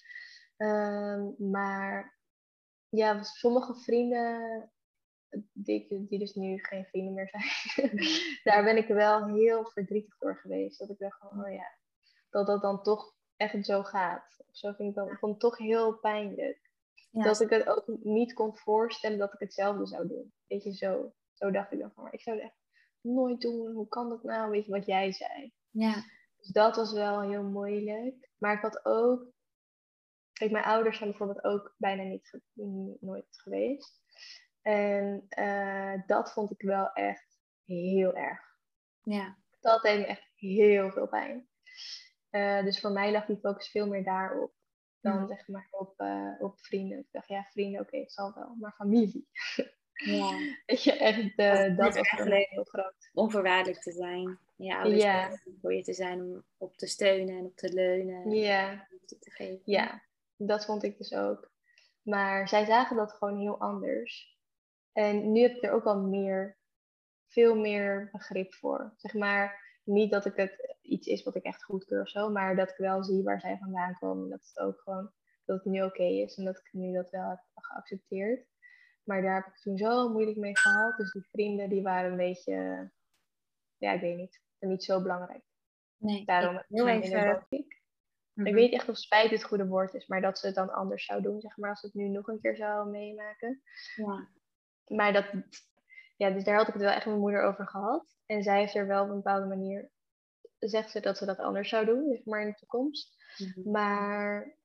Um, maar ja, sommige vrienden die, die dus nu geen vrienden meer zijn, daar ben ik wel heel verdrietig door geweest. Dat ik dacht van, oh ja, dat dat dan toch echt zo gaat. Of zo vind ik dan, vond het toch heel pijnlijk. Dat ik het ook niet kon voorstellen dat ik hetzelfde zou doen. Weet je, zo. Zo dacht ik dan van, maar ik zou het echt nooit doen. Hoe kan dat nou? Weet je wat jij zei. Ja. Dus dat was wel heel moeilijk. Maar ik had ook... Kijk, mijn ouders zijn bijvoorbeeld ook bijna niet nooit geweest. En uh, dat vond ik wel echt heel erg. Ja. Dat deed me echt heel veel pijn. Uh, dus voor mij lag die focus veel meer daarop dan mm. zeg maar op, uh, op vrienden. Ik dacht, ja, vrienden, oké, het zal wel, maar familie. Ja. Weet je, echt, uh, dat was mij heel groot. Onvoorwaardelijk te zijn. Ja, ouders ja. voor je te zijn om op te steunen en op te leunen. Te geven. Ja, dat vond ik dus ook. Maar zij zagen dat gewoon heel anders. En nu heb ik er ook al meer, veel meer begrip voor. Zeg maar, niet dat ik het iets is wat ik echt goedkeur of zo, maar dat ik wel zie waar zij vandaan komen. Dat het ook gewoon, dat het nu oké is en dat ik nu dat wel heb geaccepteerd. Maar daar heb ik toen zo moeilijk mee gehad. Dus die vrienden die waren een beetje, ja, ik weet niet, niet zo belangrijk. Nee, Daarom heel even... Ik. Mm Ik weet echt of spijt het goede woord is, maar dat ze het dan anders zou doen, zeg maar, als het nu nog een keer zou meemaken. Ja. Maar dat, ja, dus daar had ik het wel echt met mijn moeder over gehad. En zij heeft er wel op een bepaalde manier, zegt ze dat ze dat anders zou doen, zeg maar in de toekomst. Mhm. Maar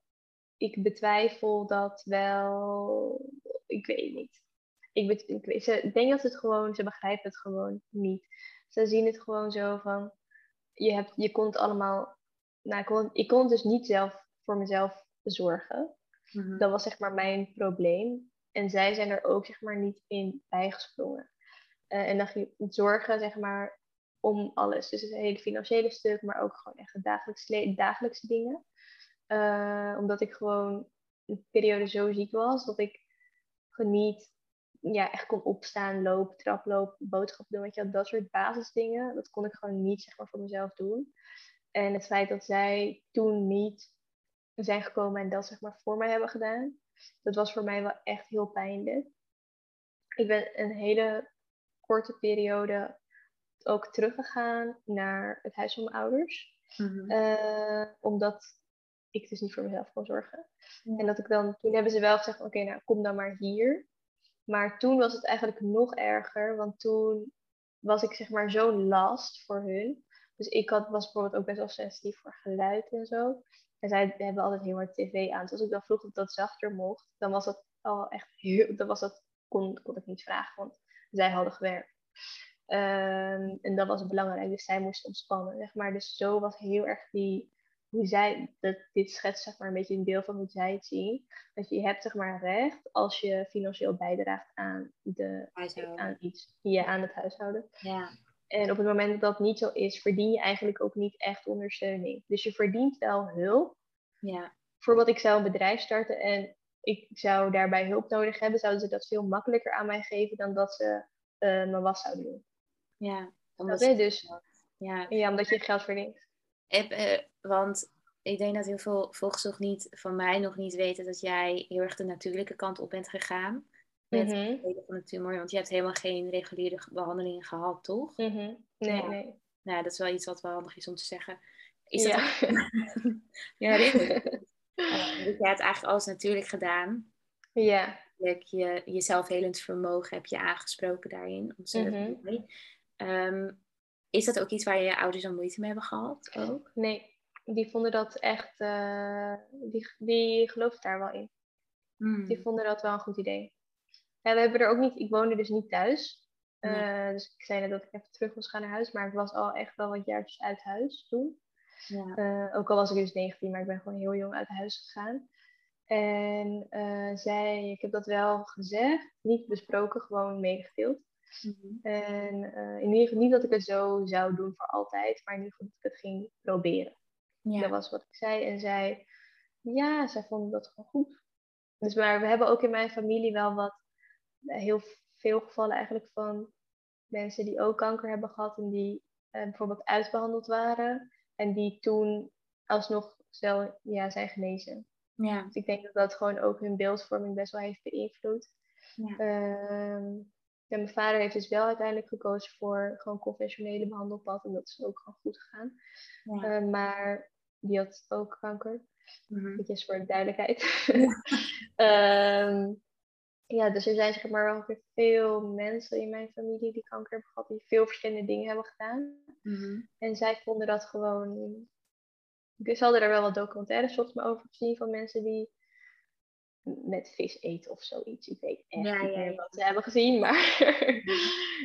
ik betwijfel dat wel, ik weet niet. Ik, bet, ik, weet, ze, ik denk dat het gewoon, ze begrijpen het gewoon niet. Ze zien het gewoon zo van, je, hebt, je kon het allemaal, nou, ik kon, ik kon dus niet zelf voor mezelf zorgen. Mhm. Dat was zeg maar mijn probleem. En zij zijn er ook zeg maar niet in bijgesprongen. Uh, en dan ging zorgen, zeg maar, om alles. Dus het hele financiële stuk, maar ook gewoon echt dagelijkse, dagelijkse dingen. Uh, omdat ik gewoon een periode zo ziek was, dat ik niet ja, echt kon opstaan, lopen, traplopen, boodschappen doen. Weet je, dat soort basisdingen, dat kon ik gewoon niet zeg maar, voor mezelf doen. En het feit dat zij toen niet zijn gekomen en dat zeg maar voor mij hebben gedaan, dat was voor mij wel echt heel pijnlijk. Ik ben een hele korte periode ook teruggegaan naar het huis van mijn ouders. Mhm. Eh, omdat ik dus niet voor mezelf kon zorgen. En dat ik dan, toen hebben ze wel gezegd, oké, nou kom dan maar hier. Maar toen was het eigenlijk nog erger, want toen was ik zeg maar zo'n last voor hun. Dus ik had, was bijvoorbeeld ook best wel sensitief voor geluid en zo. En zij hebben altijd heel hard tv aan. Dus als ik dan vroeg of dat zachter mocht, dan was dat al echt heel, dan was dat, kon, kon ik niet vragen, want zij hadden gewerkt. Ehm, en dat was belangrijk, dus zij moest ontspannen, zeg maar. Dus zo was heel erg die, hoe zij, dat, dit schetst zeg maar een beetje een deel van hoe zij het zien. Dat je hebt zeg maar recht als je financieel bijdraagt aan, de, aan iets, ja, aan het huishouden. Ja. En op het moment dat dat niet zo is, verdien je eigenlijk ook niet echt ondersteuning. Dus je verdient wel hulp. Ja. Bijvoorbeeld, ik zou een bedrijf starten en ik zou daarbij hulp nodig hebben, zouden ze dat veel makkelijker aan mij geven dan dat ze uh, mijn was zouden doen. Ja, omdat, je dus, ja. ja, omdat je geld verdient. Uh, want ik denk dat heel veel volgers nog niet, van mij nog niet weten dat jij heel erg de natuurlijke kant op bent gegaan. Met Mhm. het van de tumor. Want je hebt helemaal geen reguliere behandelingen gehad, toch? Mhm. Nee, Ja. nee. Nou, ja, dat is wel iets wat wel handig is om te zeggen. Is dat Ja. ook... ja. Uh, dus jij hebt eigenlijk alles natuurlijk gedaan. ja. Je, je zelfhelend vermogen heb je aangesproken daarin. Ontzettend mooi. Is dat ook iets waar je ouders al moeite mee hebben gehad? Ook? Nee, die vonden dat echt, eh, die, die geloofden daar wel in. Hmm. Die vonden dat wel een goed idee. Ja, we hebben er ook niet, ik woonde dus niet thuis. Eh, dus ik zei net dat ik even terug moest gaan naar huis, maar ik was al echt wel wat jaartjes uit huis toen. Ja. Eh, ook al was ik dus 19, maar ik ben gewoon heel jong uit huis gegaan. En eh, zij, ik heb dat wel gezegd, niet besproken, gewoon meegedeeld. Mhm. En eh, in ieder geval niet dat ik het zo zou doen voor altijd, maar in ieder geval dat ik het ging proberen. Ja. Dat was wat ik zei. En zij, ja, zij vonden dat gewoon goed. Dus maar we hebben ook in mijn familie wel wat, eh, heel veel gevallen eigenlijk van mensen die ook kanker hebben gehad en die eh, bijvoorbeeld uitbehandeld waren. En die toen alsnog ja, zijn genezen. Ja. Dus ik denk dat dat gewoon ook hun beeldvorming best wel heeft beïnvloed. Ja. Ehm, ja, mijn vader heeft dus wel uiteindelijk gekozen voor gewoon conventionele behandelpad. En dat is ook gewoon goed gegaan. Ja. Eh, maar die had ook kanker. Mhm. Netjes voor de duidelijkheid. Ehm, ja, dus er zijn zeg maar wel weer veel mensen in mijn familie die kanker hebben gehad. Die veel verschillende dingen hebben gedaan. Mhm. En zij vonden dat gewoon... Dus hadden er wel wat documentaires volgens mij over gezien van mensen die met vis eten of zoiets. Ik weet echt Ja, niet meer ja. wat ze hebben gezien, maar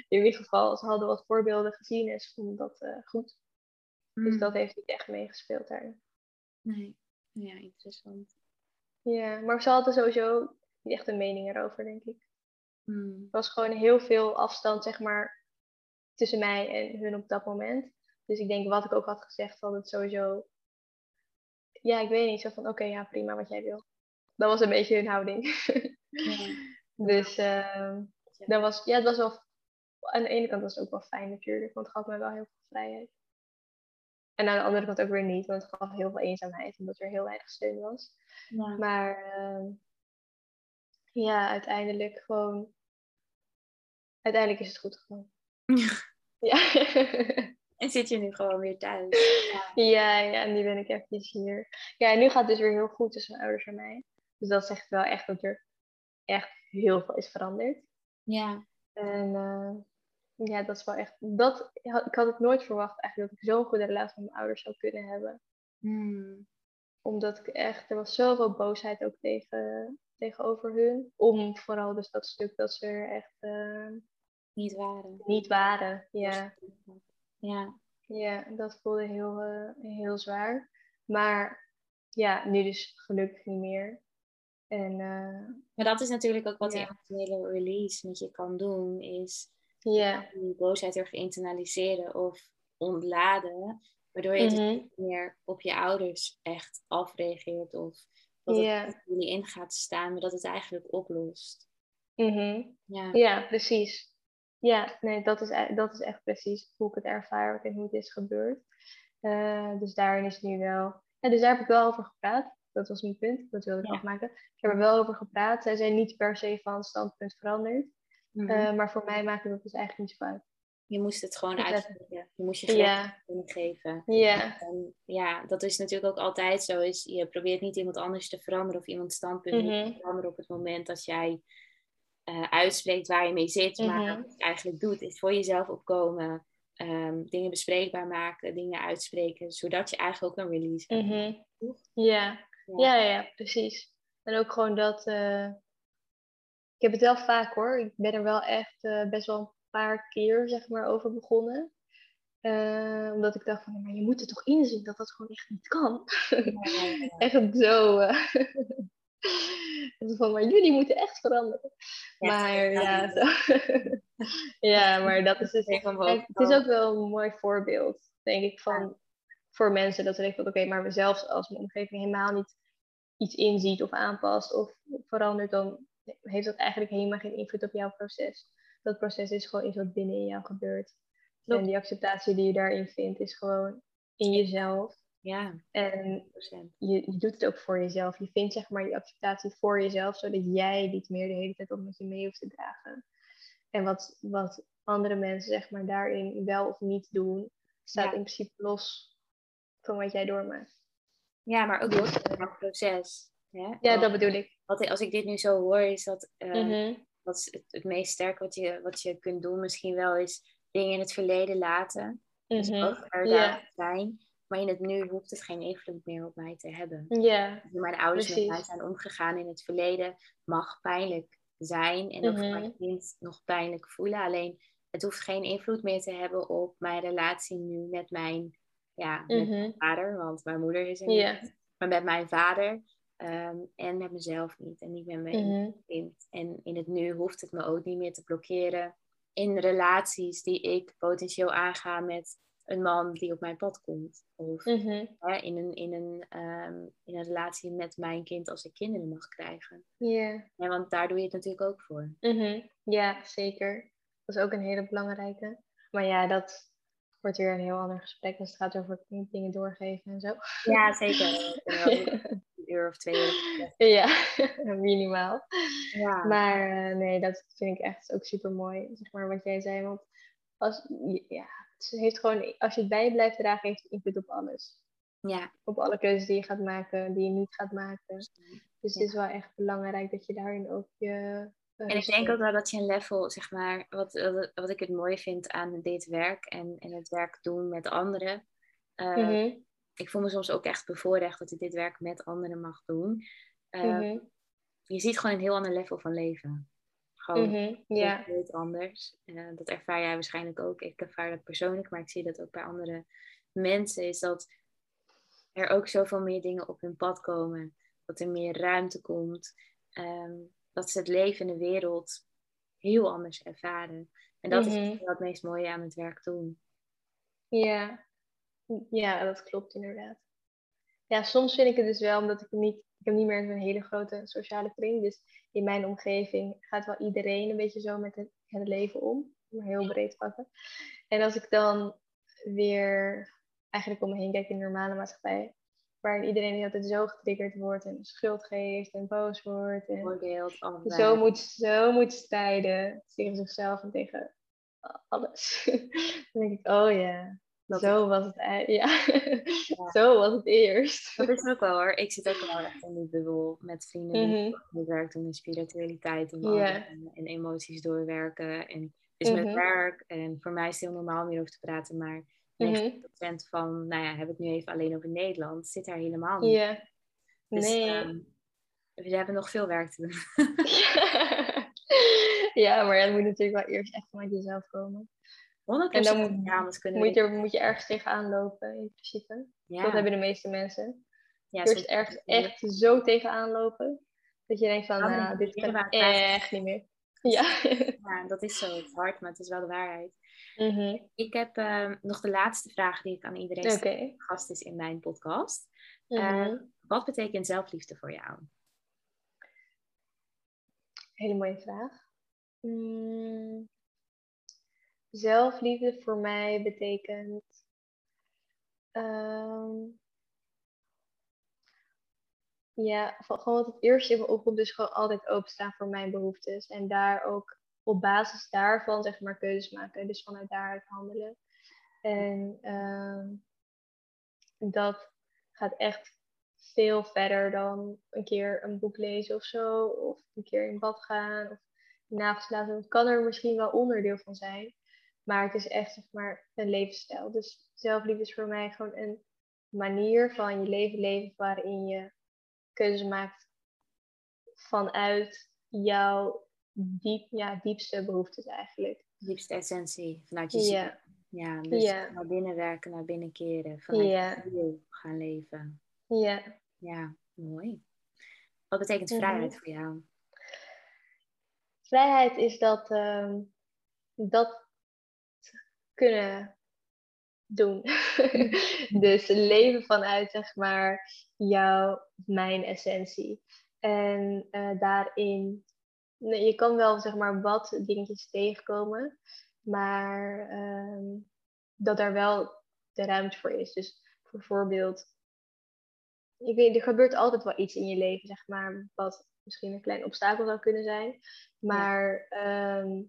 in ieder geval, ze hadden wat voorbeelden gezien en ze vonden dat eh, goed. Dus dat heeft niet echt meegespeeld daarin. Nee. Ja, interessant. Ja, maar ze hadden sowieso niet echt een mening erover, denk ik. Mhm. Er was gewoon heel veel afstand, zeg maar, tussen mij en hun op dat moment. Dus ik denk, wat ik ook had gezegd, had het sowieso... Ja, ik weet niet, zo van, oké, ja, prima, wat jij wil. Dat was een beetje hun houding. Ja. dus ehm, dat was, ja, het was wel... Aan de ene kant was het ook wel fijn natuurlijk, want het gaf mij wel heel veel vrijheid. En aan de andere kant ook weer niet, want het gaf heel veel eenzaamheid, omdat er heel weinig steun was. Ja. Maar ehm, ja, uiteindelijk gewoon. Uiteindelijk is het goed gegaan. Ja. En zit je nu gewoon weer thuis? ja, ja, nu ben ik eventjes hier. Ja, en nu gaat het dus weer heel goed tussen mijn ouders en mij. Dus dat zegt wel echt dat er echt heel veel is veranderd. Ja. En eh, ja, dat is wel echt. Dat, ik had het nooit verwacht eigenlijk dat ik zo'n goede relatie met mijn ouders zou kunnen hebben. Hmm. Omdat ik echt, er was zoveel boosheid ook tegen, tegenover hun. Om vooral dus dat stuk dat ze er echt eh, Niet waren. niet waren. Ja. Ja. Ja, dat voelde heel, eh, heel zwaar. Maar ja, nu dus gelukkig niet meer. En eh, Maar dat is natuurlijk ook wat Ja. die emotionele release met je kan doen. Is ja. die boosheid heel erg internaliseren of ontladen. Waardoor je dus Mhm. niet meer op je ouders echt afreageert. Of dat het tegen jullie in gaat staan. Maar dat het eigenlijk oplost. Mhm. Ja. ja, precies. Ja, nee, dat is, e- dat is echt precies hoe ik het ervaar en hoe het is gebeurd. Uh, dus daarin is het nu wel. Ja, dus daar heb ik wel over gepraat. Dat was mijn punt. Dat wilde ik ja. afmaken. Ik heb er wel over gepraat. Zij zijn niet per se van standpunt veranderd. Mm -hmm. maar voor mij maakt dat dus eigenlijk niet zo uit. Je moest het gewoon uitspreken. Je moest je gelijk ja. geven. Ja. En ja, dat is natuurlijk ook altijd zo. Is, je probeert niet iemand anders te veranderen of iemands standpunt mm -hmm. te veranderen op het moment dat jij uh, uitspreekt waar je mee zit. Mm -hmm. Maar wat je eigenlijk doet, is voor jezelf opkomen. Um, dingen bespreekbaar maken, dingen uitspreken, zodat je eigenlijk ook een release hebt. Mm ja. Ja. ja. Ja, precies. En ook gewoon dat. Uh, ik heb het wel vaak hoor. Ik ben er wel echt uh, best wel een paar keer zeg maar over begonnen. Uh, omdat ik dacht van, maar je moet er toch inzien dat dat gewoon echt niet kan. Ja, echt zo. van, maar jullie moeten echt veranderen. maar ja, zo. ja, maar dat is dus. het is ook wel een mooi voorbeeld, denk ik, van voor mensen dat ze denken van oké, maar we zelfs als mijn omgeving helemaal niet iets inziet of aanpast of verandert, dan heeft dat eigenlijk helemaal geen invloed op jouw proces. Dat proces is gewoon iets wat binnen in jou gebeurt. En die acceptatie die je daarin vindt, is gewoon in jezelf. Ja. En je, je doet het ook voor jezelf. Je vindt zeg maar die acceptatie voor jezelf, zodat jij niet meer de hele tijd op met je mee hoeft te dragen. En wat, wat andere mensen zeg maar daarin wel of niet doen, staat in principe los van wat jij doormaakt. Ja, maar ook los van het proces. Ja, ja dat bedoel ik. Wat, als ik dit nu zo hoor, is dat uh, wat het, het meest sterke wat je, wat je kunt doen misschien wel is dingen in het verleden laten. Dus mm -hmm. ook er yeah. zijn. Maar in het nu hoeft het geen invloed meer op mij te hebben. Ja. Hoe mijn ouders Precies. met mij zijn omgegaan in het verleden mag pijnlijk zijn. En mm -hmm. mijn kind nog pijnlijk voelen. Alleen het hoeft geen invloed meer te hebben op mijn relatie nu met mijn, ja, met mm -hmm. mijn vader. Want mijn moeder is er niet. Yeah. Maar met mijn vader. Um, en met mezelf niet. En niet met mijn mm-hmm. kind. En in het nu hoeft het me ook niet meer te blokkeren. In relaties die ik potentieel aanga met een man die op mijn pad komt. Of hè, in, een, in, een, um, in een relatie met mijn kind als ik kinderen mag krijgen. Ja. Yeah. Ja, want daar doe je het natuurlijk ook voor. Ja, zeker. Dat is ook een hele belangrijke. Maar ja, dat wordt weer een heel ander gesprek als het gaat over dingen doorgeven en zo. Ja, zeker. uur of twee uur. Ja, minimaal. Ja. Maar uh, nee, dat vind ik echt ook super mooi, zeg maar, wat jij zei. Want als, ja, het heeft gewoon, als je het bij je blijft dragen, heeft het invloed op alles. Ja. Op alle keuzes die je gaat maken, die je niet gaat maken. Dus het is wel echt belangrijk dat je daarin ook je. Uh, en ik denk ook wel dat je een level, zeg maar, wat, wat ik het mooi vind aan dit werk en, en het werk doen met anderen. Uh, mm -hmm ik voel me soms ook echt bevoorrecht dat ik dit werk met anderen mag doen. Uh, mm-hmm. Je ziet gewoon een heel ander level van leven. Gewoon yeah. heel anders. Uh, dat ervaar jij waarschijnlijk ook. Ik ervaar dat persoonlijk, maar ik zie dat ook bij andere mensen. Is dat er ook zoveel meer dingen op hun pad komen. Dat er meer ruimte komt. Um, dat ze het leven in de wereld heel anders ervaren. En dat is het meest mooie aan het werk doen. Ja, ja, dat klopt inderdaad. Ja, soms vind ik het dus wel, omdat ik niet, ik heb niet meer zo'n hele grote sociale kring. Dus in mijn omgeving gaat wel iedereen een beetje zo met het, het leven om. Heel breed pakken. En als ik dan weer eigenlijk om me heen kijk in de normale maatschappij, waarin iedereen altijd zo getriggerd wordt en schuld geeft en boos wordt. En Oordeelt, zo moet, zo moet strijden tegen zichzelf en tegen alles. dan denk ik, oh ja, zo was het ja. ja. Zo was het eerst. Dat is ook wel hoor. Ik zit ook wel echt in die bubbel met vrienden die mm werk doen in spiritualiteit en, yeah. en, en, emoties doorwerken. En mm -hmm. met werk. En voor mij is het heel normaal om hierover te praten, maar 90% mm -hmm. van, nou ja, heb ik nu even alleen over Nederland, zit daar helemaal niet. Yeah. Dus, nee. Um, we hebben nog veel werk te doen. ja, maar het moet natuurlijk wel eerst echt vanuit jezelf komen. 100% en dan moet, ja, kunnen moet, je, moet je ergens tegenaan lopen, in principe. Ja. Dat hebben de meeste mensen. Ja, Eerst ergens echt zo tegenaan lopen. Dat je denkt van, nou, dit kan echt niet meer. Ja. ja, dat is zo. Hard, maar het is wel de waarheid. Mm -hmm. Ik heb uh, nog de laatste vraag die ik aan iedereen stel. Okay. Gast is in mijn podcast. Mm -hmm. uh, wat betekent zelfliefde voor jou? Hele mooie vraag. Mm, zelfliefde voor mij betekent ehm, ja, gewoon wat het eerste in me opkomt, dus gewoon altijd openstaan voor mijn behoeftes. En daar ook op basis daarvan, zeg maar, keuzes maken. Dus vanuit daaruit handelen. En ehm, dat gaat echt veel verder dan een keer een boek lezen of zo. Of een keer in bad gaan. Of nagels laten. Het kan er misschien wel onderdeel van zijn. Maar het is echt zeg maar een levensstijl. Dus zelfliefde is voor mij gewoon een manier van je leven leven waarin je keuzes maakt vanuit jouw diep, ja, diepste behoeftes eigenlijk. Diepste essentie vanuit je ja. Ja, dus naar binnen werken, naar binnen keren. Vanuit ja. je gaan leven. Ja. Ja, mooi. Wat betekent mhm. vrijheid voor jou? Vrijheid is dat, uh, dat kunnen doen. dus leven vanuit, zeg maar, jouw, mijn essentie. En uh, daarin, je kan wel, zeg maar, wat dingetjes tegenkomen. Maar uh, dat er wel de ruimte voor is. Dus bijvoorbeeld, ik weet, er gebeurt altijd wel iets in je leven, zeg maar, wat misschien een klein obstakel zou kunnen zijn. Maar ehm,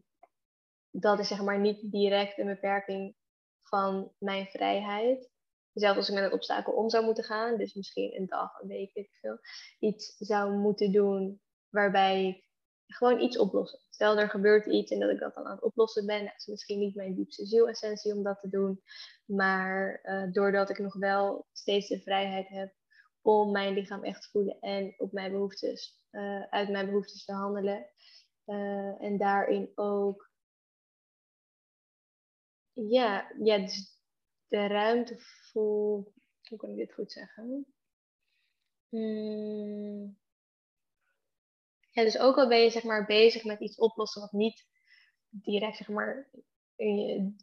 dat is zeg maar niet direct een beperking van mijn vrijheid. Zelfs als ik met een obstakel om zou moeten gaan, dus misschien een dag, een week, weet ik veel, iets zou moeten doen waarbij ik gewoon iets oplossen. Stel er gebeurt iets en dat ik dat dan aan het oplossen ben. Dat is misschien niet mijn diepste zielessentie om dat te doen. Maar uh, doordat ik nog wel steeds de vrijheid heb om mijn lichaam echt te voelen en op mijn behoeftes, uh, uit mijn behoeftes te handelen. Uh, en daarin ook ja, ja, dus de ruimte voel. Hoe kan ik dit goed zeggen? Hmm. Ja, dus ook al ben je zeg maar bezig met iets oplossen wat niet direct zeg maar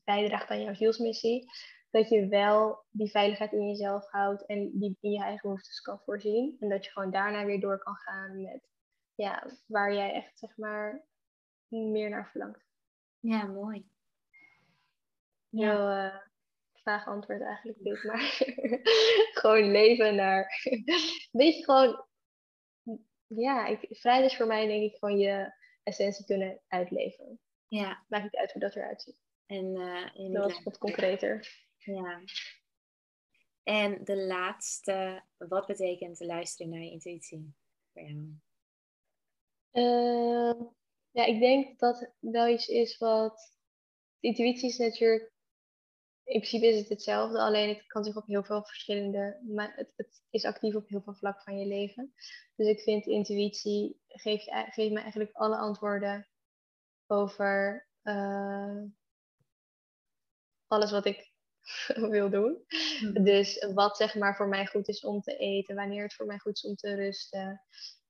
bijdraagt aan jouw zielsmissie, dat je wel die veiligheid in jezelf houdt en die in je eigen behoeftes kan voorzien. En dat je gewoon daarna weer door kan gaan met ja, waar jij echt zeg maar meer naar verlangt. Ja, mooi. Heel uh, vaag antwoord eigenlijk dit, maar gewoon leven naar. Weet je gewoon, ja, ik, vrijheid is voor mij denk ik gewoon je essentie kunnen uitleven. Ja. Maakt niet uit hoe dat eruit ziet. En uh, dat is wat concreter. Ja. En de laatste, wat betekent luisteren naar je intuïtie voor jou? Uh, ja, ik denk dat dat wel iets is wat. Intuïtie is natuurlijk in principe is het hetzelfde, alleen het kan zich op heel veel verschillende, maar het, het, is actief op heel veel vlakken van je leven. Dus ik vind intuïtie geeft, geeft me eigenlijk alle antwoorden over uh, alles wat ik wil doen. Mhm. Dus wat zeg maar voor mij goed is om te eten, wanneer het voor mij goed is om te rusten.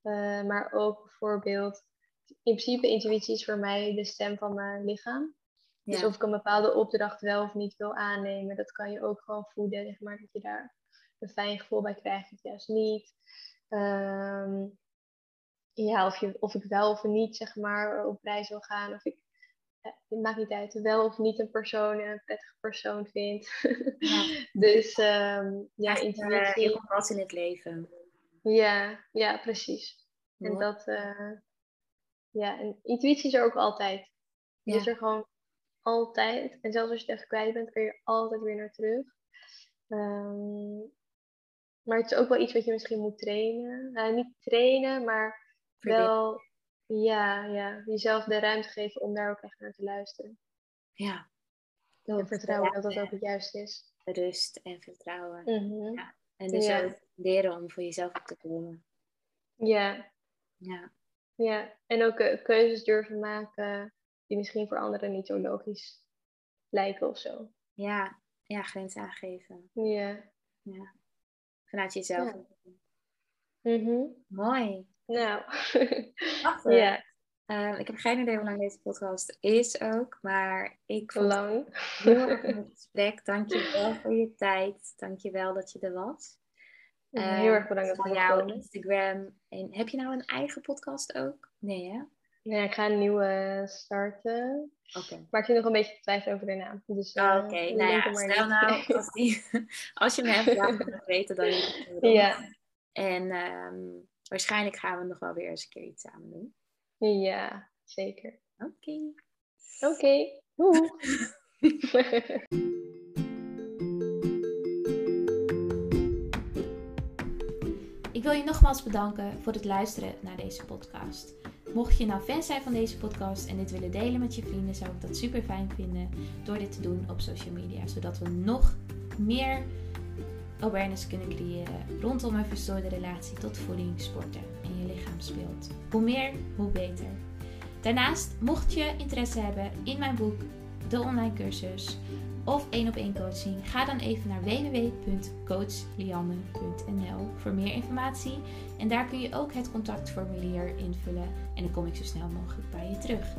Uh, maar ook bijvoorbeeld, in principe intuïtie is voor mij de stem van mijn lichaam. Dus of ik een bepaalde opdracht wel of niet wil aannemen, dat kan je ook gewoon voeden, zeg maar, dat je daar een fijn gevoel bij krijgt of juist niet. Ehm, ja, of, je, of ik wel of niet, zeg maar, op reis wil gaan. Of ik, het maakt niet uit, wel of niet een persoon een prettige persoon vind. Ja. dus um, ja, intuïtie. Je wat in het leven. Ja, ja, precies. En dat, uh, ja, en intuïtie is er ook altijd. Ja. is er gewoon altijd. En zelfs als je het even kwijt bent, kun je er altijd weer naar terug. Um, maar het is ook wel iets wat je misschien moet trainen. Nou, niet trainen, maar wel ja, ja, jezelf de ruimte geven om daar ook echt naar te luisteren. Ja. En vertrouwen dat dat ook het juiste is. Rust en vertrouwen. Mhm. ja. En dus ook leren om voor jezelf op te komen. Ja. Ja. Ja, en ook uh, keuzes durven maken die misschien voor anderen niet zo logisch lijken of zo. Ja, ja grenzen aangeven. Ja. ja. Vanuit jezelf. Ja. Mhm. Mooi. Nou. ja. Um, ik heb geen idee hoe lang deze podcast is ook, maar ik vond lang. het heel erg een gesprek. Dank je wel voor je tijd. Dank je wel dat je er was. heel erg bedankt voor jouw Instagram. En heb je nou een eigen podcast ook? Nee, hè? Ja, ik ga een nieuwe starten. Oké. Maar ik zit nog een beetje te twijfelen over de naam. Dus, uh, Oké, okay. nou ja, stel nou, als, die, als je hem hebt, me het weten. Dan ja. En um, waarschijnlijk gaan we nog wel weer eens een keer iets samen doen. Ja, zeker. Oké. Oké. Okay. Ik wil je nogmaals bedanken voor het luisteren naar deze podcast. Mocht je nou fan zijn van deze podcast en dit willen delen met je vrienden, zou ik dat super fijn vinden door dit te doen op social media. Zodat we nog meer awareness kunnen creëren rondom een verstoorde relatie tot voeding, sporten en je lichaam speelt. Hoe meer, hoe beter. Daarnaast, mocht je interesse hebben in mijn boek, de online cursus of één op één coaching, ga dan even naar www.coachlianne.nl voor meer informatie. En daar kun je ook het contactformulier invullen en dan kom ik zo snel mogelijk bij je terug.